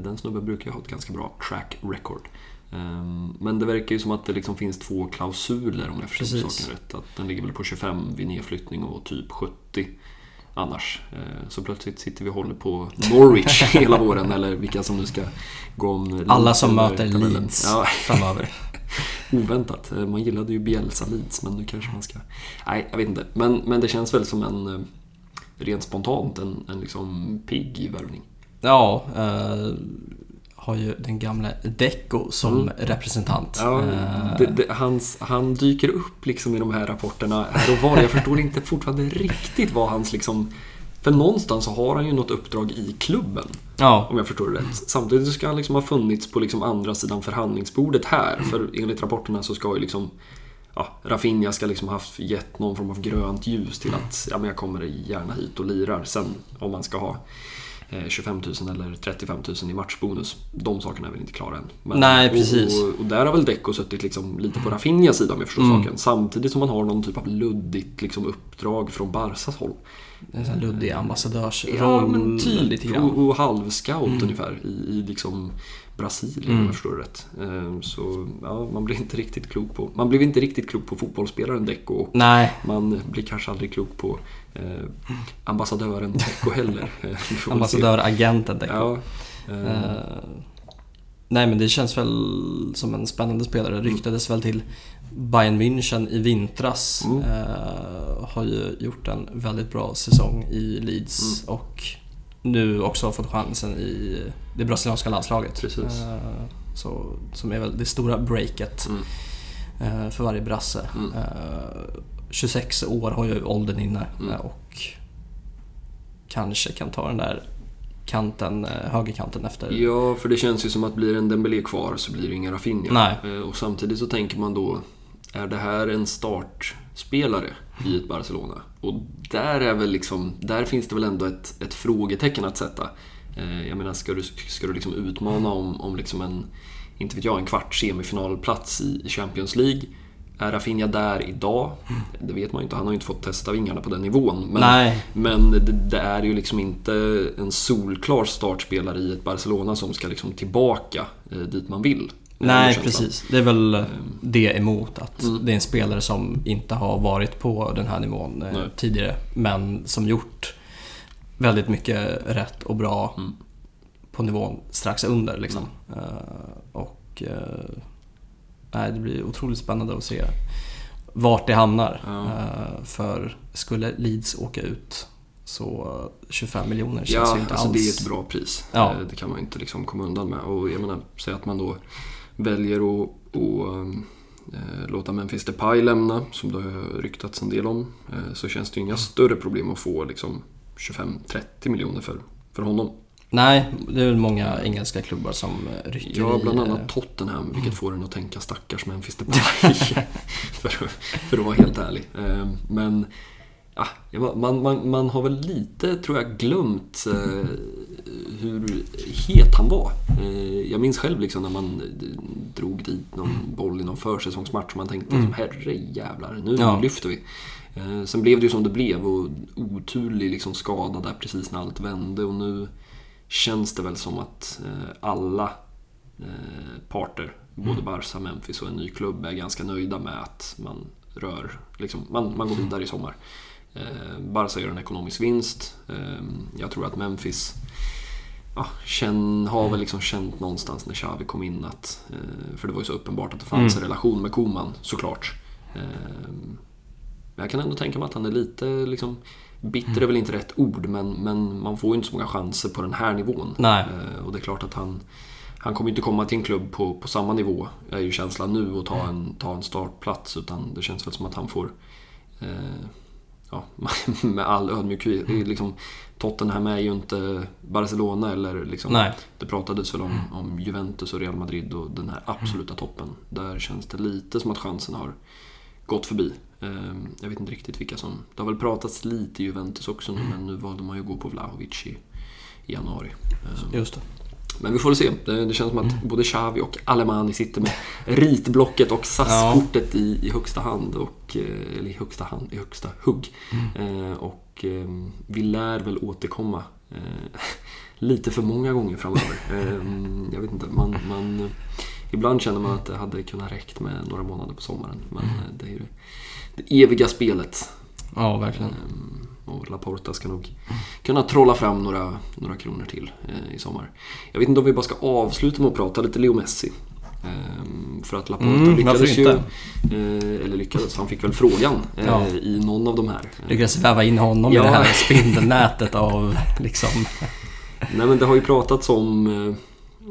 den snubben brukar ju ha ett ganska bra track record. Ehm, Men det verkar ju som att det liksom finns två klausuler om jag Precis. saken rätt. Att den ligger väl på 25 vid nedflyttning och typ 70 annars. Eh, Så plötsligt sitter vi och håller på Norwich hela våren eller vilka som nu ska gå om Alla som möter tabellen. Leeds Ja, framöver. oväntat. Eh, Man gillade ju Bielsa Leeds men nu kanske man ska... Nej, jag vet inte. Men, men det känns väl som en eh, rent spontant en, en liksom pigg värvning. Ja, eh, har ju den gamla Deco som representant. Mm. Ja, Eh, det, det, hans, han dyker upp liksom i de här rapporterna här och var. Jag förstår inte fortfarande riktigt vad hans liksom... För någonstans så har han ju något uppdrag i klubben. ja, Om jag förstår det rätt. Samtidigt ska han liksom ha funnits på liksom andra sidan förhandlingsbordet här. För enligt rapporterna så ska ju liksom ja, Rafinha ska liksom ha haft gett någon form av grönt ljus till att ja, men jag kommer gärna hit och lirar. Sen om man ska ha 25 000 eller 35 000 i matchbonus. De sakerna är väl inte klara än. Men- Nej, precis. Och, och där har väl Deco suttit liksom lite på Rafinhas sida om jag förstår Mm. saken. Samtidigt som man har någon typ av luddigt liksom uppdrag från Barsas håll. en luddig ambassadörsroll. Ja, men typ. Och, och halvscout ungefär i, i liksom Brasilien Mm. om jag förstår det rätt. Ehm, Så ja, man blir inte riktigt klok på... Man blev inte riktigt klok på fotbollsspelaren Deco Nej, man blir kanske aldrig klok på eh, ambassadören Deco heller. Eh, ambassadöragenten Deco. Ja, eh, Eh, nej men det känns väl som en spännande spelare. Ryktades väl till Bayern München i vintras. Mm. Eh, har ju gjort en väldigt bra säsong i Leeds Mm. och nu också fått chansen i det brasilianska landslaget. Precis. Eh, så, som är väl det stora breaket Mm. för varje brasse. Mm. Eh, 26 år har ju åldern inne Mm. eh, och kanske kan ta den där kanten, eh, högerkanten efter. Ja, för det känns ju som att blir en Dembélé kvar så blir det ingen Rafinha. Nej. Eh, Och samtidigt så tänker man då, är det här en startspelare i ett Barcelona? Och där är väl liksom, där finns det väl ändå ett, ett frågetecken att sätta. Jag menar, ska du, ska du liksom utmana om, om liksom en, inte vet jag, en kvart semifinalplats i Champions League? Är Rafinha där idag? Det vet man ju inte, han har ju inte fått testa vingarna på den nivån. Men, Nej. men det, det är ju liksom inte en solklar startspelare i ett Barcelona som ska liksom tillbaka eh, dit man vill. Nej, Eh, precis. Det är väl det emot att Mm. det är en spelare som inte har varit på den här nivån eh, Nej. tidigare men som gjort väldigt mycket rätt och bra Mm. på nivån strax under liksom. Eh, och eh, nej, det blir otroligt spännande att se vart det hamnar. Ja. Eh, för skulle Leeds åka ut så 25 miljoner känns Ja, ju inte alltså alls... det är ett bra pris. Ja. Eh, Det kan man inte liksom komma undan med. Och jag menar, säg att man då väljer att, att eh, låta Memphis Depay lämna, som det har ryktats en del om, eh, så känns det ju inga större problem att få liksom 25-30 miljoner för, för honom. Nej, det är väl många engelska klubbar som eh, rycker Ja, bland eh, annat Tottenham, vilket får en att tänka stackars Memphis Depay. för, för att vara helt ärlig. Eh, Men ja, man, man, man har väl lite, tror jag, glömt eh, hur het han var. Eh, Jag minns själv liksom när man drog dit någon boll i någon försäsongsmatch och man tänkte liksom, herre jävlar, nu Ja. lyfter vi. Eh, Sen blev det ju som det blev och oturlig liksom skada där precis när allt vände och nu känns det väl som att eh, alla eh, parter, både Barca, Memphis och en ny klubb, är ganska nöjda med att man rör, liksom, man, man går vidare i sommar. Eh, Barca gör en ekonomisk vinst. Eh, jag tror att Memphis ja, känn, har väl liksom känt någonstans när Xavi kom in att, för det var ju så uppenbart att det fanns Mm. en relation med Koman såklart. Eh, Men jag kan ändå tänka mig att han är lite liksom, bitter är väl inte rätt ord, men, men man får ju inte så många chanser på den här nivån. Nej. Eh, och det är klart att han, han kommer inte komma till en klubb på, på samma nivå, är ju känslan nu, och ta en, ta en startplats. Utan det känns väl som att han får, eh, ja, med all ödmjukhet, det är liksom, Tottenham är ju inte Barcelona eller liksom, Nej. det pratades väl om, om Juventus och Real Madrid och den här absoluta toppen. Där känns det lite som att chansen har gått förbi. Ehm, Jag vet inte riktigt vilka som... Det har väl pratats lite i Juventus också nu, men nu valde man ju att gå på Vlahovic i, i januari. Ehm, Just det. Men vi får väl se. Det, det känns som att både Xavi och Alemani sitter med ritblocket och SAS-kortet i, i högsta hand. Och, eh, eller i högsta hand, i högsta hugg. Eh, Och eh, vi lär väl återkomma eh, lite för många gånger framöver. Eh, Jag vet inte, man, man, ibland känner man att det hade kunnat räckt med några månader på sommaren. Men eh, det är ju det, eviga spelet. Ja, verkligen. Ehm, Och Laporta ska nog kunna trolla fram några, några kronor till eh, i sommar. Jag vet inte om vi bara ska avsluta med att prata lite Leo Messi. Ehm, För att Laporta Mm, lyckades ju, eh, eller lyckades, han fick väl frågan eh, Ja. i någon av de här. Lyckades väva in honom Ja. i det här spindelnätet av liksom... Nej men det har ju pratats om,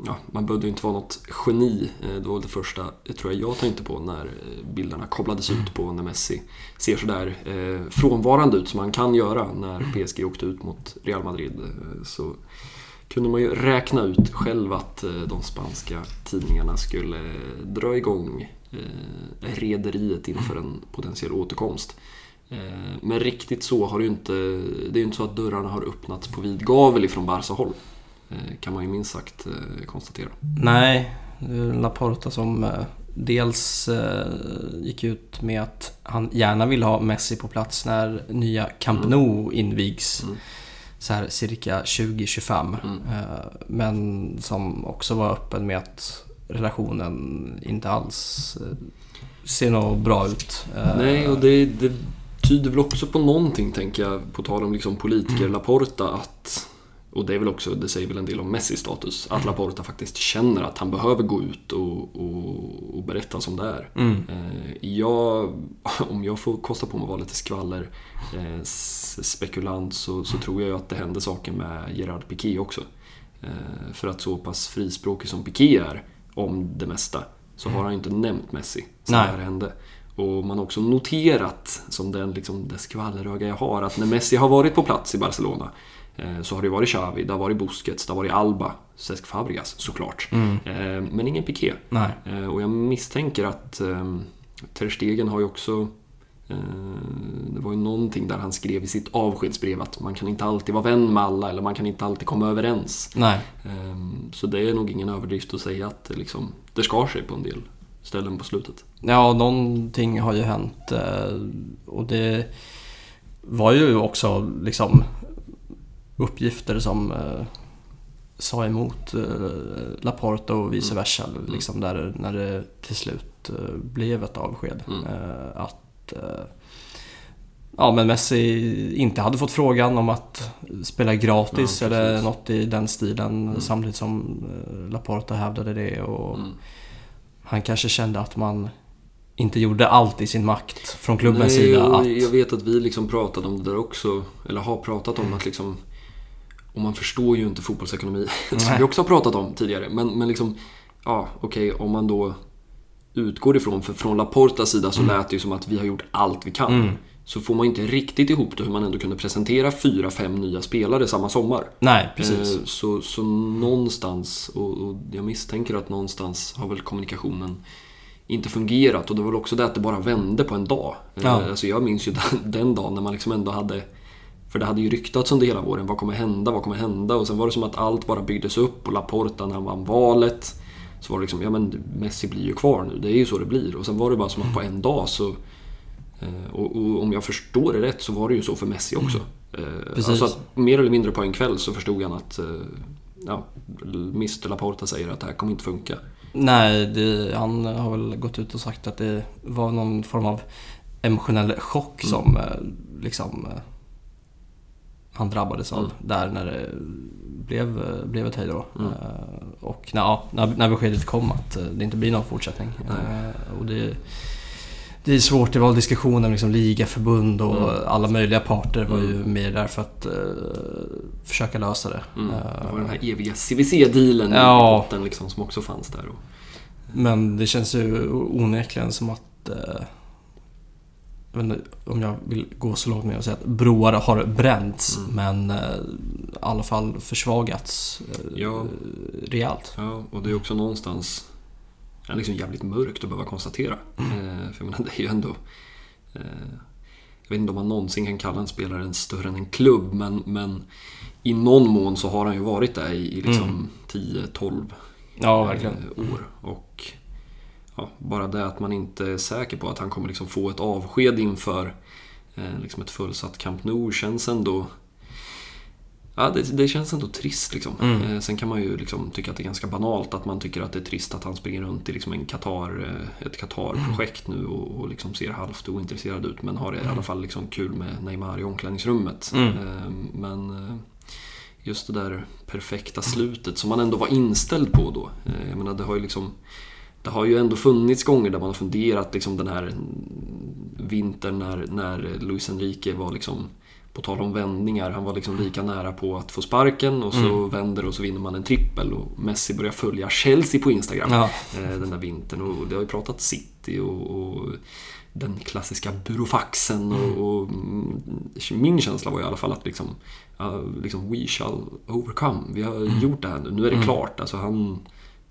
ja, man behövde ju inte vara något geni. Eh, det var det första, jag tror jag jag tänkte på när eh, bilderna kopplades ut på när Messi ser sådär eh, frånvarande ut som han kan göra när PSG åkte ut mot Real Madrid. Så kunde man ju räkna ut själv att de spanska tidningarna skulle dra igång eh, rederiet inför en potentiell återkomst. Eh, Men riktigt så har det ju inte... Det är ju inte så att dörrarna har öppnats på vid gavel ifrån Barca-håll. Eh, Kan man ju minst sagt eh, konstatera. Nej, Laporta som eh, dels gick ut med att han gärna vill ha Messi på plats när nya Camp Nou invigs. Mm. Så här cirka 2025. Mm. Men som också var öppen med att relationen inte alls ser något bra ut. Nej, och det, det tyder väl också på någonting, tänker jag, på tal om liksom politiker Laporta, att och det är väl också, det säger väl en del om Messis status, att Laporta faktiskt känner att han behöver gå ut och, och, och berätta som det är. Mm. Eh, jag, om jag får kosta på mig att vara lite skvaller eh, spekulant så, så tror jag att det händer saker med Gerard Piqué också. Eh, för att så pass frispråkig som Piqué är om det mesta så har han ju inte nämnt Messi sen det här hände. Och man har också noterat, som den, liksom, det skvalleröga jag har, att när Messi har varit på plats i Barcelona så har det varit Xavi, det har varit Busquets, det har varit Alba, Cesc Fabregas såklart. Eh, Men ingen Piqué. Nej. Eh, Och jag misstänker att eh, Ter Stegen har ju också eh, det var ju någonting där han skrev i sitt avskedsbrev att man kan inte alltid vara vän med alla eller man kan inte alltid komma överens. Nej. Eh, Så det är nog ingen överdrift att säga att det, liksom, det skar sig på en del ställen på slutet. Ja, någonting har ju hänt eh, och det var ju också liksom uppgifter som eh, sa emot eh, Laporta och vice versa. Liksom där, när det till slut eh, blev ett avsked. Mm. Eh, att eh, ja, men Messi inte hade fått frågan om att spela gratis Ja, eller något i den stilen. Mm. Samtidigt som eh, Laporta hävdade det. Och, Mm. han kanske kände att man inte gjorde allt i sin makt från klubbens Nej, sida. Att, Jag vet att vi liksom pratade om det där också, eller har pratat om att liksom och man förstår ju inte fotbollsekonomi, som Nej. vi också har pratat om tidigare. Men, men liksom, ja okej, om man då utgår ifrån, för från Laportas sida så lät det ju som att vi har gjort allt vi kan. Mm. Så får man inte riktigt ihop det hur man ändå kunde presentera fyra, fem nya spelare samma sommar. nej, precis. Eh, Så, så någonstans, och, och jag misstänker att någonstans har väl kommunikationen inte fungerat och det var väl också det att det bara vände på en dag. Eh, Ja. Alltså jag minns ju den, den dagen när man liksom ändå hade för det hade ju ryktats under hela våren, vad kommer hända, vad kommer hända? Och sen var det som att allt bara byggdes upp och Laporta när han vann valet så var det liksom, ja men Messi blir ju kvar nu, det är ju så det blir. Och sen var det bara som att på en dag så eh, och, och om jag förstår det rätt så var det ju så för Messi också. Eh, Precis. Alltså att mer eller mindre på en kväll så förstod han att eh, ja, Mr Laporta säger att det här kommer inte funka. Nej, det, han har väl gått ut och sagt att det var någon form av emotionell chock Mm. som eh, liksom han drabbades av Mm. där när det blev, blev ett hejdå. Mm. Eh, Och när, ja, när, när beskedet kom att eh, det inte blir någon fortsättning. Eh, Och det, det är svårt, det var diskussioner om liksom ligaförbund och Mm. alla möjliga parter var ju Mm. med där för att eh, försöka lösa det. Mm. Det var den här eviga CVC-dealen Ja. i botten liksom, som också fanns där. Och, Men det känns ju onekligen som att... Eh, jag vet inte om jag vill gå så långt med att säga att broar har bränts Mm. men eh, i alla fall försvagats eh, Ja. rejält. ja, och det är också någonstans ja, liksom jävligt mörkt att behöva konstatera. Mm. Eh, för jag menar, det är ju ändå... Jag vet inte om man någonsin kan kalla en spelare en större än en klubb, men, men i någon mån så har han ju varit där i, i liksom Mm. 10-12 Ja, år. Och ja, bara det att man inte är säker på att han kommer liksom få ett avsked inför eh, liksom ett fullsatt Camp Nou känns ändå... Ja, det, det känns ändå trist liksom. Mm. Eh, sen kan man ju liksom tycka att det är ganska banalt att man tycker att det är trist att han springer runt i liksom en Qatar, eh, ett Qatar-projekt nu och, och liksom ser halvt ointresserad ut men har i alla fall liksom kul med Neymar i omklädningsrummet. Mm. Eh, men just det där perfekta slutet som man ändå var inställd på då. Eh, Jag menar, det har ju liksom det har ju ändå funnits gånger där man har funderat liksom den här vintern när, när Luis Enrique var liksom på tal om vändningar, han var liksom lika nära på att få sparken och så Mm. vänder och så vinner man en trippel och Messi börjar följa Chelsea på Instagram Ja. eh, den där vintern och det har ju pratat City och, och den klassiska burofaxen och, och mm, min känsla var i alla fall att liksom, liksom we shall overcome. Vi har gjort det här nu, nu är det klart. Alltså han,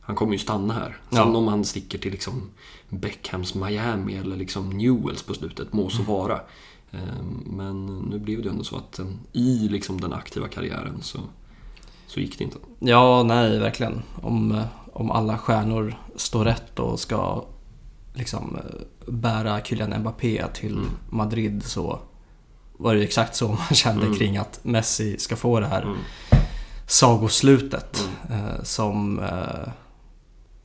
han kommer ju stanna här. Sen Ja. om han sticker till liksom Beckhams Miami eller liksom Newells på slutet, må så vara. Eh, Men nu blev det ändå så att eh, i liksom den aktiva karriären så, så gick det inte. Ja, nej, verkligen. Om, eh, om alla stjärnor står rätt och ska liksom eh, bära Kylian Mbappé till Mm. Madrid så var det ju exakt så man kände Mm. kring att Messi ska få det här Mm. sagoslutet eh, som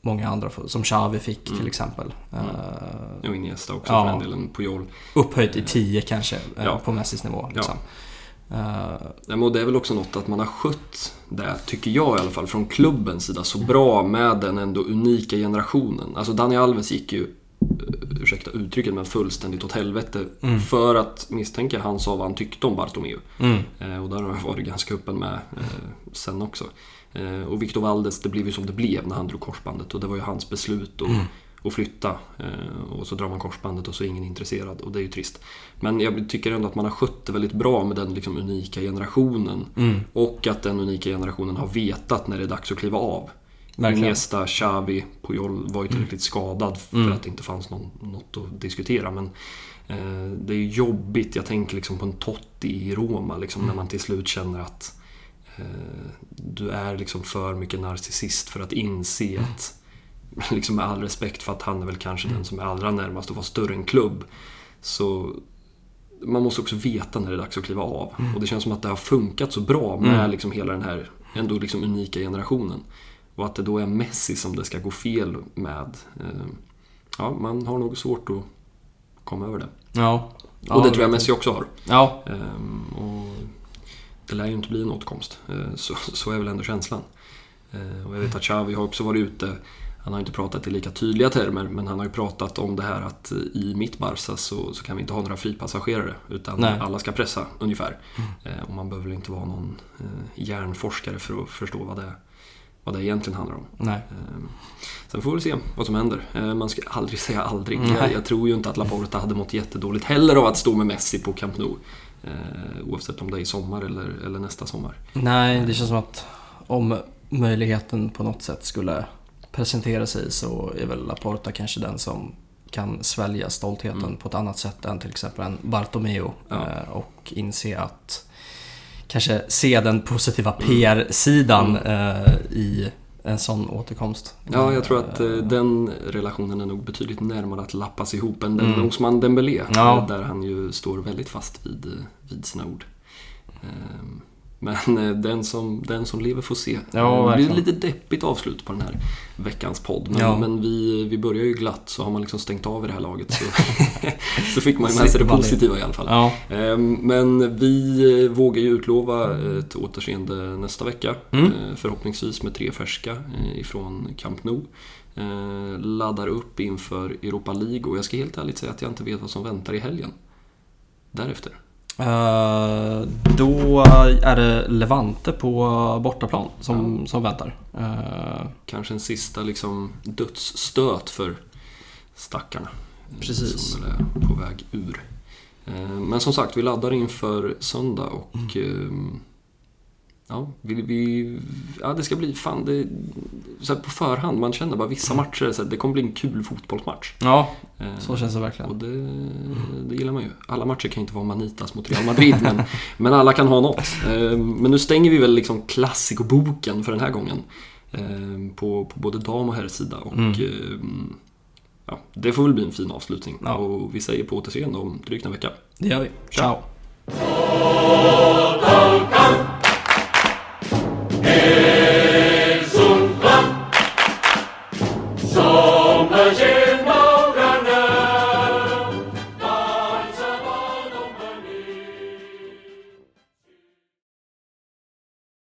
många andra, som Xavi fick till Mm. exempel. Eh, Och Iniesta också Ja. för den delen, Puyol. upphöjt i 10 kanske, eh, Ja. på Messis nivå. Liksom. Eh, Nej, men det är väl också något att man har skött det, tycker jag i alla fall, från klubbens sida så bra med den ändå unika generationen. Alltså Dani Alves gick ju, eh, ursäkta uttrycket, men fullständigt åt helvete. Mm. För att, misstänker jag, han sa vad han tyckte om Bartomeu. mm, Eh, och där har jag varit ganska öppen med eh, sen också. Eh, och Victor Valdes, det blev ju som det blev när han drog korsbandet. Och det var ju hans beslut att, Mm. att flytta. Eh, och så drar man korsbandet och så är ingen intresserad. Och det är ju trist. Men jag tycker ändå att man har skött det väldigt bra med den liksom unika generationen. mm, Och att den unika generationen har vetat när det är dags att kliva av. Iniesta, Xavi, Puyol var ju tillräckligt skadad för Mm. att det inte fanns någon, något att diskutera. Men eh, det är jobbigt. Jag tänker liksom på en Totti i Roma, liksom, när man till slut känner att du är liksom för mycket narcissist för att inse att, liksom med all respekt för att han är väl kanske den som är allra närmast att vara större än klubb. Så man måste också veta när det är dags att kliva av. Och det känns som att det har funkat så bra med Mm. liksom hela den här ändå liksom unika generationen. Och att det då är Messi som det ska gå fel med. Eh, Ja, man har nog svårt att komma över det. Ja. Ja, och det tror jag. Messi också har. Ja, Ehm, Och det lär ju inte bli en återkomst. Eh, Så, så är väl ändå känslan. Eh, Och jag vet att Xavi har också varit ute han har inte pratat i lika tydliga termer, men han har ju pratat om det här att i mitt Barca så, så kan vi inte ha några fripassagerare, utan Nej. alla ska pressa ungefär. Eh, Och man behöver väl inte vara någon eh, hjärnforskare för att förstå vad det, vad det egentligen handlar om. nej. Eh, Sen får vi se vad som händer. Eh, Man ska aldrig säga aldrig. Jag, jag tror ju inte att Laporta hade mått jättedåligt heller av att stå med Messi på Camp Nou. Eh, Oavsett om det är i sommar eller, eller nästa sommar. Nej, det känns som att om möjligheten på något sätt skulle presentera sig så är väl Laporta kanske den som kan svälja stoltheten Mm. på ett annat sätt än till exempel en Bartomeu Ja. eh, och inse att kanske se den positiva PR-sidan eh, i en sån återkomst. Ja, jag tror att eh, den relationen är nog betydligt närmare att lappas ihop än den Mm. Osman Dembélé. Ja. Där han ju står väldigt fast vid, eh, vid sina ord. Eh, Men eh, den som, den som lever får se. Ja, Eh, det blir verkligen. lite deppigt avslut på den här veckans podd. Men, Ja. men vi, vi börjar ju glatt så har man liksom stängt av i det här laget. Så, så fick man ju med sig det positiva i alla fall. Ja, Ehm, Men vi eh, vågar ju utlova ett återseende nästa vecka. Mm. Förhoppningsvis med tre färska ifrån Camp Nou. Laddar upp inför Europa League och jag ska helt ärligt säga att jag inte vet vad som väntar i helgen. Därefter. Eh, då är det Levante på bortaplan som, som väntar. Eh, Kanske en sista liksom dödsstöt för stackarna. Precis. Som är på väg ur. Eh, Men som sagt, vi laddar inför söndag och ehm, Ja, vi, vi, ja, det ska bli fan det, så på förhand, man känner bara vissa matcher, så här, det kommer bli en kul fotbollsmatch. ja, Eh, så känns det verkligen. och det, det gillar man ju. Alla matcher kan inte vara Manitas mot Real Madrid, men, men alla kan ha något. Eh, Men nu stänger vi väl liksom klassikoboken för den här gången. eh, På, på både dam och herrsida. Och Mm. eh, ja, det får väl bli en fin avslutning. Ja. Och vi säger på återseende om drygt en vecka. Det gör vi. Ciao! Deus.